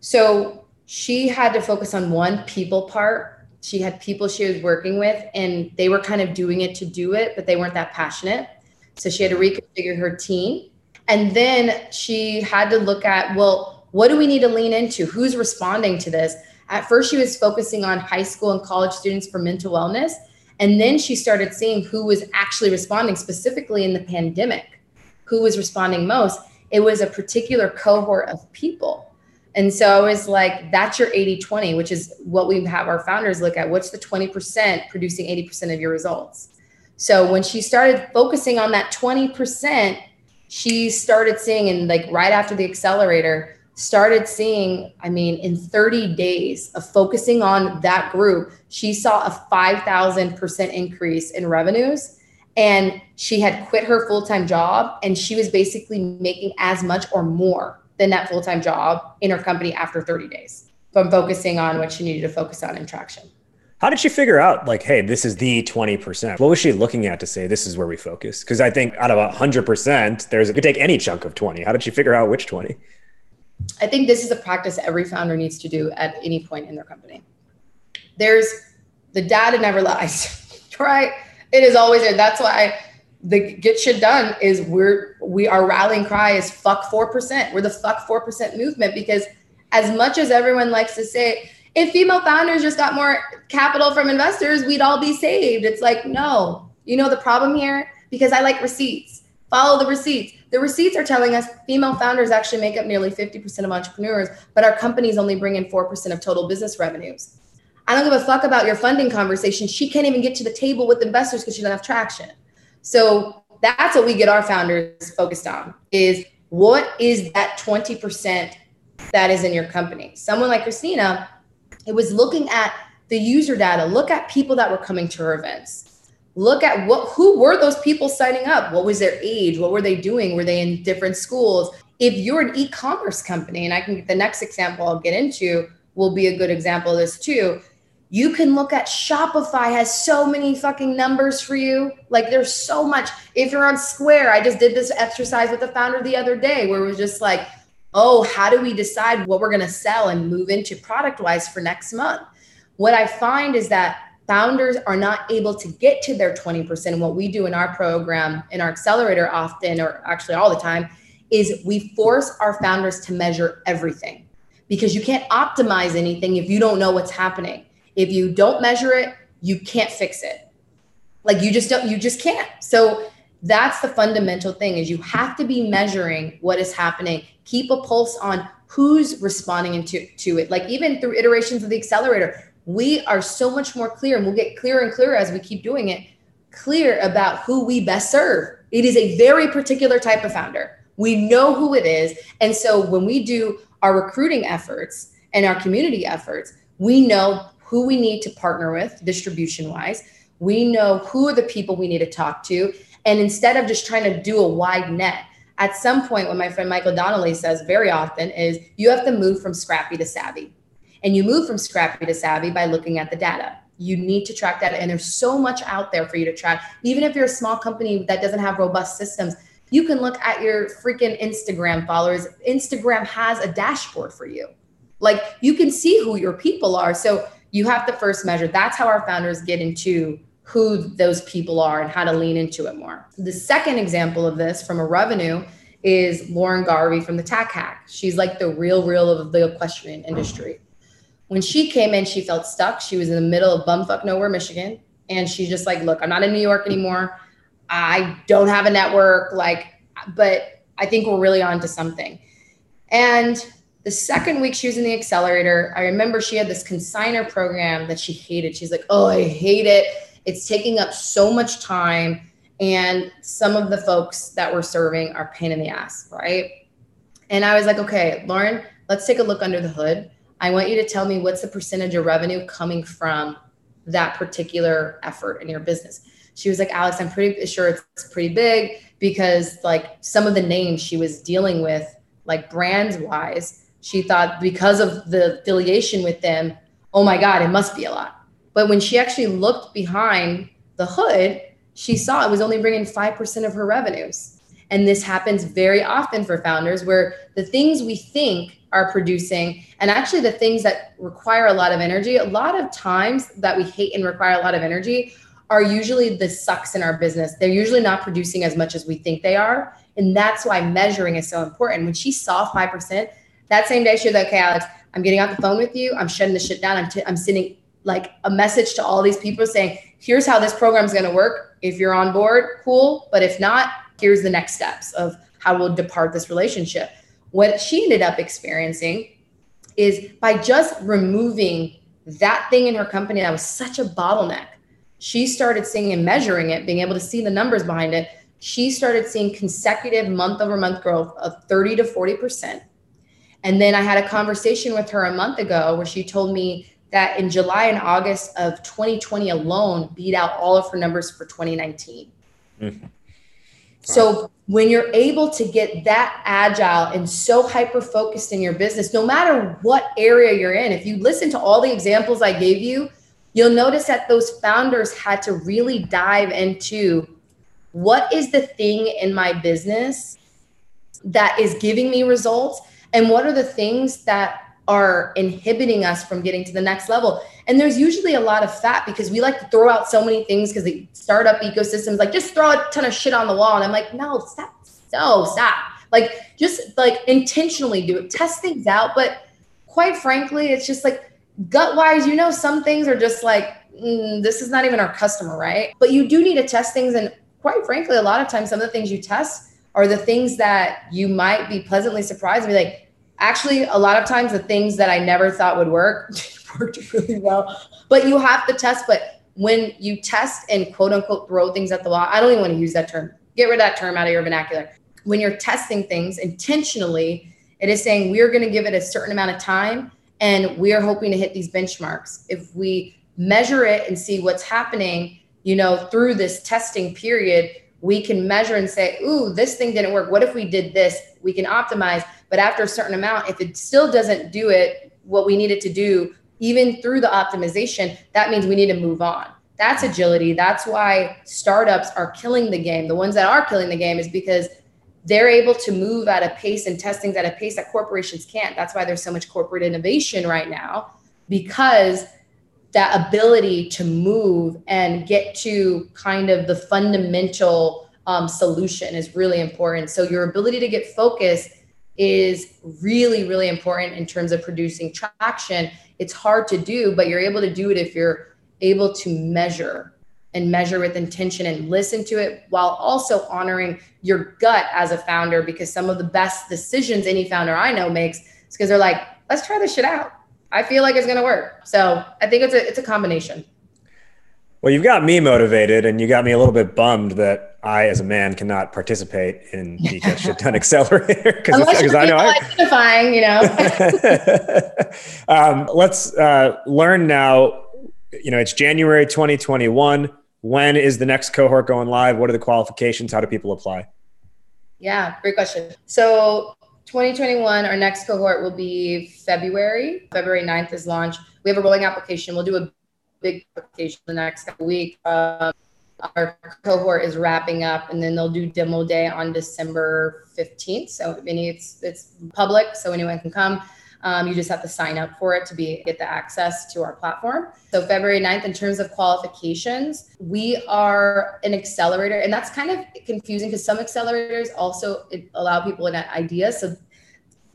So she had to focus on one people part. She had people she was working with and they were kind of doing it to do it, but they weren't that passionate. So she had to reconfigure her team. And then she had to look at, well, what do we need to lean into? Who's responding to this? At first, she was focusing on high school and college students for mental wellness. And then she started seeing who was actually responding, specifically in the pandemic, who was responding most. It was a particular cohort of people. And so I was like, that's your 80 20, which is what we have our founders look at. What's the 20% producing 80% of your results? So when she started focusing on that 20%, she started seeing, and like right after the accelerator, started seeing, I mean, in 30 days of focusing on that group, she saw a 5,000% increase in revenues. And she had quit her full time job and she was basically making as much or more than that full time job in her company after 30 days from focusing on what she needed to focus on in traction. How did she figure out, like, hey, this is the 20%? What was she looking at to say this is where we focus? Because I think out of 100%, there's, it could take any chunk of 20. How did she figure out which 20? I think this is a practice every founder needs to do at any point in their company. There's the data never lies, [LAUGHS] right? It is always there. That's why the get shit done is we're we our rallying cry is fuck four percent. We're the fuck four percent movement because as much as everyone likes to say, if female founders just got more capital from investors, we'd all be saved. It's like, no, you know the problem here? Because I like receipts. Follow the receipts. The receipts are telling us female founders actually make up nearly 50% of entrepreneurs, but our companies only bring in 4% of total business revenues. I don't give a fuck about your funding conversation. She can't even get to the table with investors because she doesn't have traction. So that's what we get our founders focused on is what is that 20% that is in your company? Someone like Christina, it was looking at the user data, look at people that were coming to her events. Look at what who were those people signing up? What was their age? What were they doing? Were they in different schools? If you're an e-commerce company and i can get the next example i'll get into will be a good example of this too you can look at shopify has so many fucking numbers for you like there's so much if you're on square i just did this exercise with the founder the other day where it was just like oh how do we decide what we're going to sell and move into product wise for next month what i find is that founders are not able to get to their 20%. what we do in our program, in our accelerator, often, or actually all the time, is we force our founders to measure everything because you can't optimize anything if you don't know what's happening. If you don't measure it, you can't fix it. Like you just don't, you just can't. So that's the fundamental thing is you have to be measuring what is happening. Keep a pulse on who's responding to, to it. Like even through iterations of the accelerator, we are so much more clear and we'll get clearer and clearer as we keep doing it clear about who we best serve it is a very particular type of founder we know who it is and so when we do our recruiting efforts and our community efforts we know who we need to partner with distribution wise we know who are the people we need to talk to and instead of just trying to do a wide net at some point what my friend michael donnelly says very often is you have to move from scrappy to savvy and you move from scrappy to savvy by looking at the data. You need to track data. And there's so much out there for you to track. Even if you're a small company that doesn't have robust systems, you can look at your freaking Instagram followers. Instagram has a dashboard for you. Like you can see who your people are. So you have to first measure. That's how our founders get into who those people are and how to lean into it more. The second example of this from a revenue is Lauren Garvey from the Tack Hack. She's like the real, real of the equestrian industry when she came in, she felt stuck. She was in the middle of bumfuck nowhere, Michigan. And she's just like, look, I'm not in New York anymore. I don't have a network. Like, but I think we're really on to something. And the second week she was in the accelerator, I remember she had this consigner program that she hated. She's like, oh, I hate it. It's taking up so much time. And some of the folks that we're serving are pain in the ass, right? And I was like, okay, Lauren, let's take a look under the hood. I want you to tell me what's the percentage of revenue coming from that particular effort in your business. She was like, Alex, I'm pretty sure it's pretty big because like some of the names she was dealing with, like brands wise, she thought because of the affiliation with them, oh my God, it must be a lot. But when she actually looked behind the hood, she saw it was only bringing 5% of her revenues. And this happens very often for founders where the things we think are producing and actually the things that require a lot of energy, a lot of times that we hate and require a lot of energy are usually the sucks in our business. They're usually not producing as much as we think they are. And that's why measuring is so important. When she saw 5%, that same day she was like, okay, Alex, I'm getting off the phone with you. I'm shutting the shit down. I'm, t- I'm sending like a message to all these people saying, here's how this program is going to work. If you're on board, cool. But if not, here's the next steps of how we'll depart this relationship. What she ended up experiencing is by just removing that thing in her company that was such a bottleneck, she started seeing and measuring it, being able to see the numbers behind it. She started seeing consecutive month over month growth of 30 to 40%. And then I had a conversation with her a month ago where she told me that in July and August of 2020 alone beat out all of her numbers for 2019. Mm-hmm. So when you're able to get that agile and so hyper focused in your business, no matter what area you're in, if you listen to all the examples I gave you, you'll notice that those founders had to really dive into what is the thing in my business that is giving me results and what are the things that are inhibiting us from getting to the next level. And there's usually a lot of fat because we like to throw out so many things because the startup ecosystems like just throw a ton of shit on the wall. And I'm like, no, stop, no, stop. Like just like intentionally do it, test things out. But quite frankly, it's just like gut wise, you know, some things are just like, mm, this is not even our customer, right? But you do need to test things. And quite frankly, a lot of times, some of the things you test are the things that you might be pleasantly surprised and be like, actually a lot of times the things that I never thought would work [LAUGHS] worked really well. But you have to test. But when you test and quote unquote throw things at the wall, I don't even want to use that term. Get rid of that term out of your vernacular. When you're testing things intentionally, it is saying we're going to give it a certain amount of time and we are hoping to hit these benchmarks. If we measure it and see what's happening, you know, through this testing period, we can measure and say, ooh, this thing didn't work. What if we did this? We can optimize. But after a certain amount, if it still doesn't do it, what we need it to do, even through the optimization, that means we need to move on. That's agility. That's why startups are killing the game. The ones that are killing the game is because they're able to move at a pace and test things at a pace that corporations can't. That's why there's so much corporate innovation right now because that ability to move and get to kind of the fundamental um, solution is really important. So your ability to get focused is really, really important in terms of producing traction. It's hard to do, but you're able to do it if you're able to measure and measure with intention and listen to it while also honoring your gut as a founder because some of the best decisions any founder I know makes is because they're like, let's try this shit out. I feel like it's to work. So I think it's a, it's a combination. Well, you've got me motivated and you got me a little bit bummed that I, as a man, cannot participate in [LAUGHS] the Get Shit Done Accelerator because I know I, identifying, you know. [LAUGHS] um, let's uh, learn now. You know, it's January 2021. When is the next cohort going live? What are the qualifications? How do people apply? Yeah, great question. So 2021, our next cohort will be February. February 9th is launch. We have a rolling application. We'll do a big application the next weeks. Um, our cohort is wrapping up, and then they'll do demo day on December 15th. So I mean, it's it's public, so anyone can come. Um, you just have to sign up for it to be get the access to our platform. So February 9th, in terms of qualifications, we are an accelerator, and that's kind of confusing because some accelerators also allow people an idea. So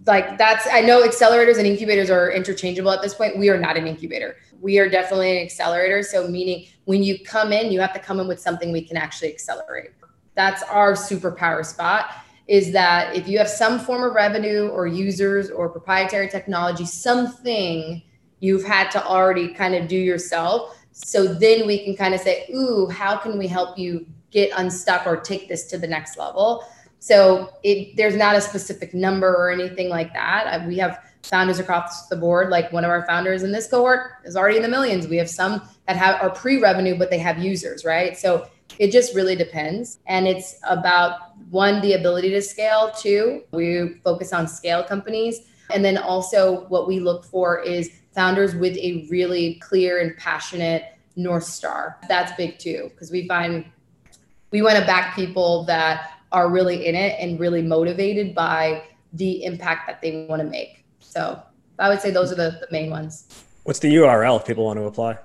like that's I know accelerators and incubators are interchangeable at this point. We are not an incubator. We are definitely an accelerator. So meaning when you come in, you have to come in with something we can actually accelerate. That's our superpower spot is that if you have some form of revenue or users or proprietary technology, something you've had to already kind of do yourself. So then we can kind of say, ooh, how can we help you get unstuck or take this to the next level? So it there's not a specific number or anything like that. We have founders across the board. Like one of our founders in this cohort is already in the millions. We have some that have are pre-revenue, but they have users, right? So it just really depends. And it's about one, the ability to scale, two, we focus on scale companies. And then also what we look for is founders with a really clear and passionate North Star. That's big too, because we find we want to back people that are really in it and really motivated by the impact that they want to make. So I would say those are the, the main ones. What's the URL if people want to apply?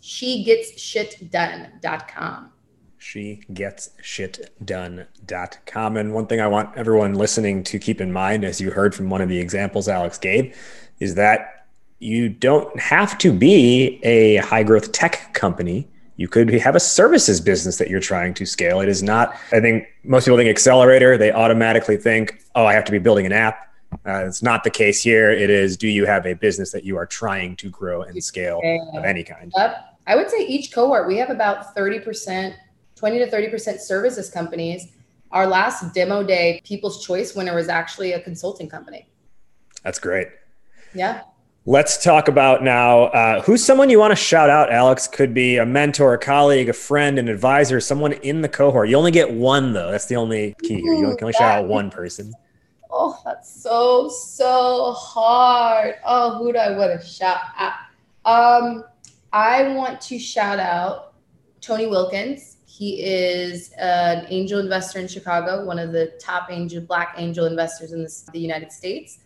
She gets shit done.com. She gets shit done.com. And one thing I want everyone listening to keep in mind, as you heard from one of the examples Alex gave, is that you don't have to be a high growth tech company you could have a services business that you're trying to scale. It is not, I think most people think accelerator, they automatically think, oh, I have to be building an app. Uh, it's not the case here. It is, do you have a business that you are trying to grow and scale of any kind? Yep. I would say each cohort, we have about 30%, 20 to 30% services companies. Our last demo day, People's Choice winner was actually a consulting company. That's great. Yeah. Let's talk about now uh, who's someone you want to shout out, Alex. Could be a mentor, a colleague, a friend, an advisor, someone in the cohort. You only get one, though. That's the only key here. You can only shout out one person. Oh, that's so, so hard. Oh, who do I want to shout out? Um, I want to shout out Tony Wilkins. He is an angel investor in Chicago, one of the top angel, black angel investors in the, the United States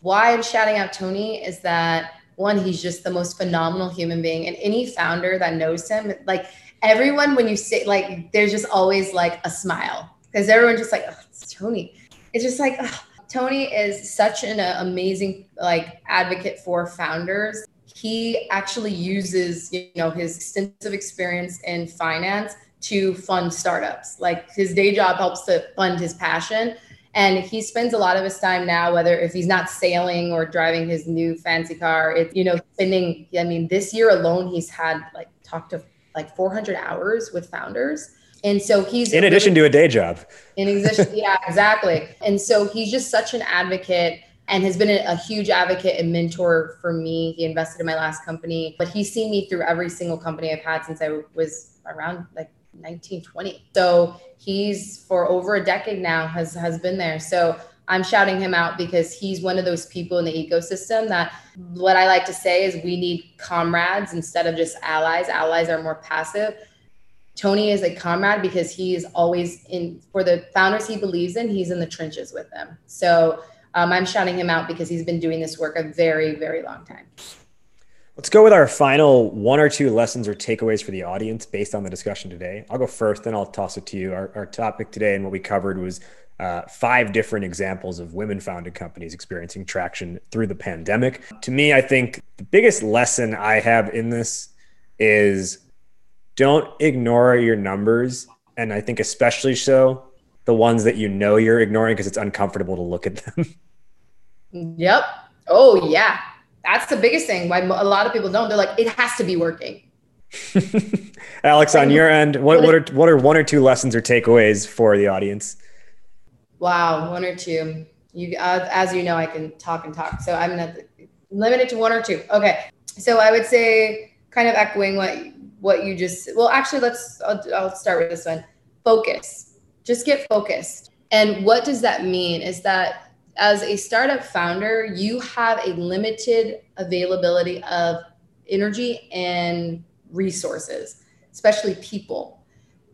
why I'm shouting out Tony is that one, he's just the most phenomenal human being. And any founder that knows him, like everyone, when you say, like, there's just always like a smile because everyone's just like, oh, it's Tony. It's just like, oh. Tony is such an uh, amazing like advocate for founders. He actually uses, you know, his extensive experience in finance to fund startups. Like his day job helps to fund his passion and he spends a lot of his time now, whether if he's not sailing or driving his new fancy car, it's, you know, spending, I mean, this year alone, he's had like talked to like 400 hours with founders. And so he's in addition really, to a day job. In addition, [LAUGHS] yeah, exactly. And so he's just such an advocate and has been a, a, huge advocate and mentor for me. He invested in my last company, but he's seen me through every single company I've had since I was around like 1920. So he's for over a decade now has has been there. So I'm shouting him out because he's one of those people in the ecosystem that what I like to say is we need comrades instead of just allies. Allies are more passive. Tony is a comrade because he is always in for the founders he believes in, he's in the trenches with them. So um, I'm shouting him out because he's been doing this work a very, very long time. Let's go with our final one or two lessons or takeaways for the audience based on the discussion today. I'll go first, then I'll toss it to you. Our, our topic today and what we covered was uh, five different examples of women founded companies experiencing traction through the pandemic. To me, I think the biggest lesson I have in this is don't ignore your numbers. And I think, especially so, the ones that you know you're ignoring because it's uncomfortable to look at them. [LAUGHS] Yep. Oh, yeah that's the biggest thing why a lot of people don't. They're like, it has to be working. [LAUGHS] Alex, on your end, what, what are what are one or two lessons or takeaways for the audience? Wow, one or two. You, uh, as you know, I can talk and talk, so I'm gonna limit it to one or two. Okay, so I would say, kind of echoing what what you just. Well, actually, let's. I'll, I'll start with this one. Focus. Just get focused. And what does that mean? Is that as a startup founder, you have a limited availability of energy and resources, especially people.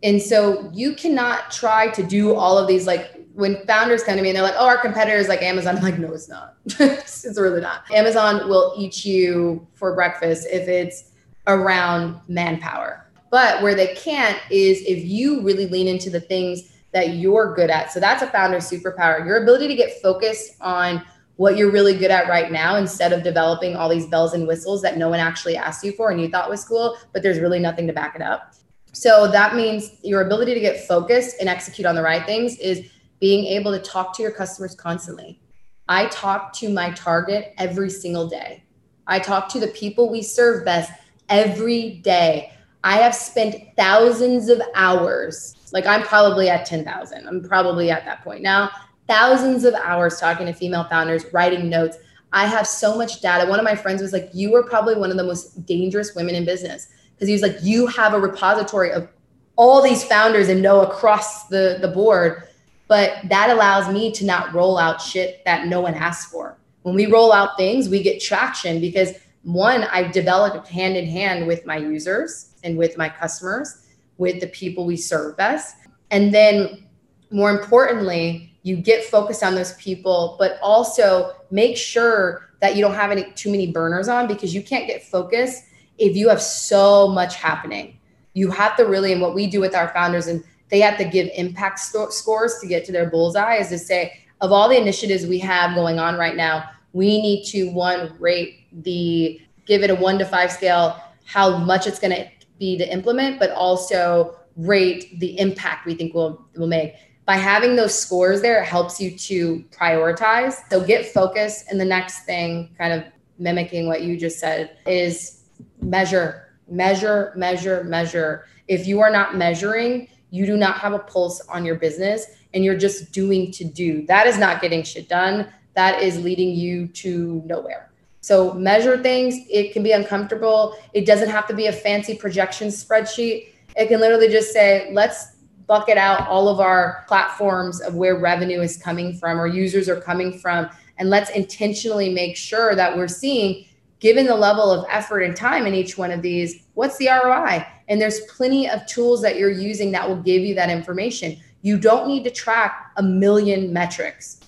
And so you cannot try to do all of these like when founders come to me and they're like, oh, our competitor is like Amazon. I'm like, no, it's not. [LAUGHS] it's really not. Amazon will eat you for breakfast if it's around manpower. But where they can't is if you really lean into the things that you're good at. So that's a founder superpower. Your ability to get focused on what you're really good at right now instead of developing all these bells and whistles that no one actually asked you for and you thought was cool, but there's really nothing to back it up. So that means your ability to get focused and execute on the right things is being able to talk to your customers constantly. I talk to my target every single day. I talk to the people we serve best every day. I have spent thousands of hours. Like I'm probably at 10,000. I'm probably at that point now. Thousands of hours talking to female founders, writing notes. I have so much data. One of my friends was like, You are probably one of the most dangerous women in business. Because he was like, You have a repository of all these founders and know across the, the board. But that allows me to not roll out shit that no one asks for. When we roll out things, we get traction because one, I've developed hand in hand with my users and with my customers, with the people we serve best. And then more importantly, you get focused on those people, but also make sure that you don't have any too many burners on because you can't get focused if you have so much happening. You have to really, and what we do with our founders, and they have to give impact scores to get to their bullseye, is to say, of all the initiatives we have going on right now, we need to one rate the give it a one to five scale, how much it's going to be to implement, but also rate the impact we think will will make. By having those scores there, it helps you to prioritize. So get focused. And the next thing, kind of mimicking what you just said, is measure, measure, measure, measure. If you are not measuring, you do not have a pulse on your business and you're just doing to do. That is not getting shit done. That is leading you to nowhere. So measure things. It can be uncomfortable. It doesn't have to be a fancy projection spreadsheet. It can literally just say, let's bucket out all of our platforms of where revenue is coming from or users are coming from. And let's intentionally make sure that we're seeing, given the level of effort and time in each one of these, what's the ROI? And there's plenty of tools that you're using that will give you that information. You don't need to track a million metrics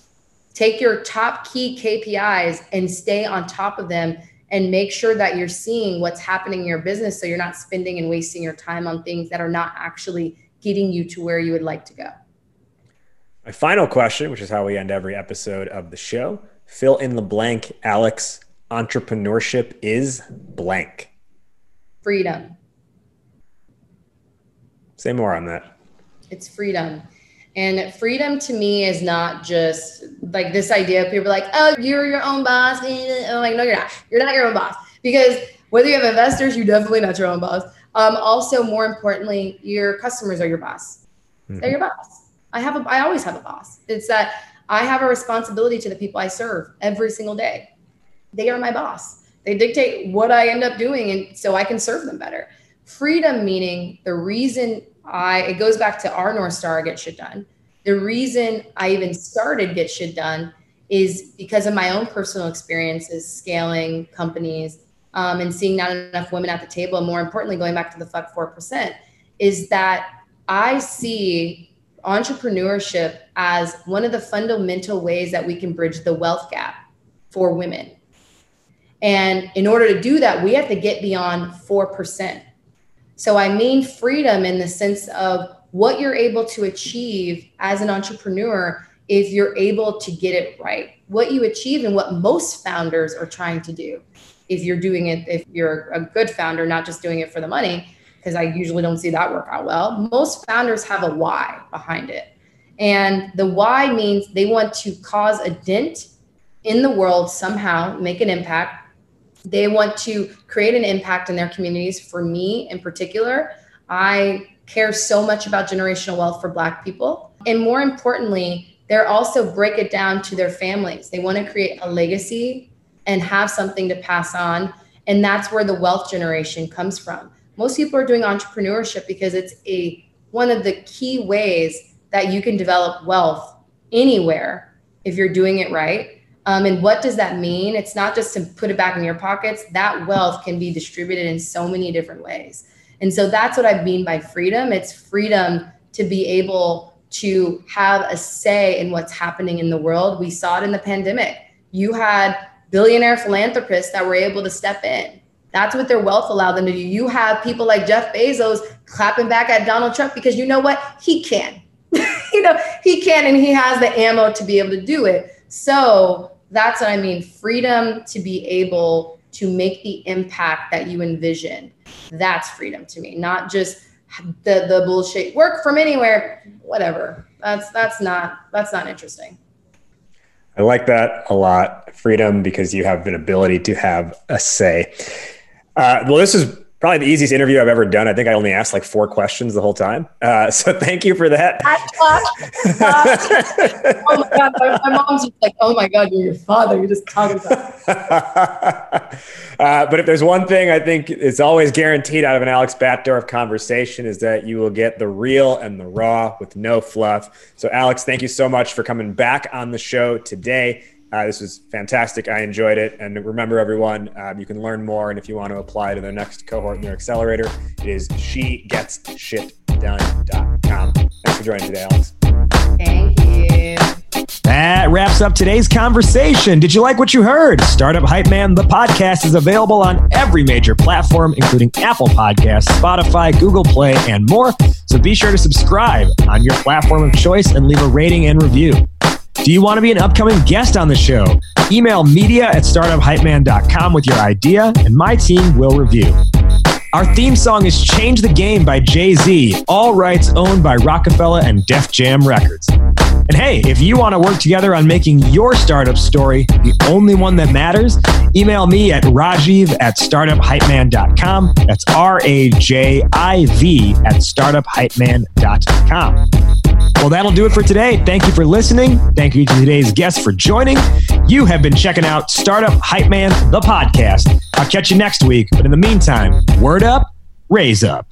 take your top key KPIs and stay on top of them and make sure that you're seeing what's happening in your business so you're not spending and wasting your time on things that are not actually getting you to where you would like to go. My final question, which is how we end every episode of the show fill in the blank, Alex. Entrepreneurship is blank. Freedom. Say more on that. It's freedom. And freedom to me is not just like this idea of people like, oh, you're your own boss. I'm like, no, you're not. You're not your own boss. Because whether you have investors, you're definitely not your own boss. Um, also, more importantly, your customers are your boss. Mm-hmm. They're your boss. I have a I always have a boss. It's that I have a responsibility to the people I serve every single day. They are my boss. They dictate what I end up doing and so I can serve them better. Freedom meaning the reason I it goes back to our North Star get shit done. The reason I even started get shit done is because of my own personal experiences scaling companies um, and seeing not enough women at the table. And more importantly, going back to the fuck four percent, is that I see entrepreneurship as one of the fundamental ways that we can bridge the wealth gap for women. And in order to do that, we have to get beyond 4%. So I mean freedom in the sense of what you're able to achieve as an entrepreneur if you're able to get it right. What you achieve and what most founders are trying to do. If you're doing it, if you're a good founder, not just doing it for the money, because I usually don't see that work out well. Most founders have a why behind it. And the why means they want to cause a dent in the world somehow, make an impact, they want to create an impact in their communities. For me in particular, I care so much about generational wealth for Black people. And more importantly, they're also break it down to their families. They want to create a legacy and have something to pass on. And that's where the wealth generation comes from. Most people are doing entrepreneurship because it's a one of the key ways that you can develop wealth anywhere if you're doing it right um, and what does that mean? It's not just to put it back in your pockets. That wealth can be distributed in so many different ways. And so that's what I mean by freedom. It's freedom to be able to have a say in what's happening in the world. We saw it in the pandemic. You had billionaire philanthropists that were able to step in. That's what their wealth allowed them to do. You have people like Jeff Bezos clapping back at Donald Trump because you know what? He can. [LAUGHS] you know, he can and he has the ammo to be able to do it. So that's what I mean. Freedom to be able to make the impact that you envision. That's freedom to me, not just the the bullshit work from anywhere, whatever. That's that's not that's not interesting. I like that a lot. Freedom because you have an ability to have a say. Uh, well, this is probably the easiest interview I've ever done. I think I only asked like four questions the whole time. Uh, [LAUGHS] so thank you for that. [LAUGHS] oh my god, my, my, mom's just like, "Oh my god, you're your father. You're just talking about." [LAUGHS] uh, but if there's one thing I think it's always guaranteed out of an Alex Batdorf conversation is that you will get the real and the raw with no fluff. So Alex, thank you so much for coming back on the show today. Uh, this was fantastic. I enjoyed it. And remember, everyone, um, you can learn more. And if you want to apply to the next cohort in their accelerator, it is shegetsshitdone.com. Thanks for joining today, Alex. Thank you. That wraps up today's conversation. Did you like what you heard? Startup Hype Man, the podcast, is available on every major platform, including Apple Podcasts, Spotify, Google Play, and more. So be sure to subscribe on your platform of choice and leave a rating and review. Do you want to be an upcoming guest on the show? Email media at startuphypeman.com with your idea, and my team will review. Our theme song is Change the Game by Jay Z, all rights owned by Roc-A-Fella and Def Jam Records. And hey, if you want to work together on making your startup story the only one that matters, email me at rajiv at startuphypeman.com. That's R A J I V at startuphypeman.com. Well, that'll do it for today. Thank you for listening. Thank you to today's guests for joining. You have been checking out Startup Hype Man, the podcast. I'll catch you next week. But in the meantime, word up, raise up.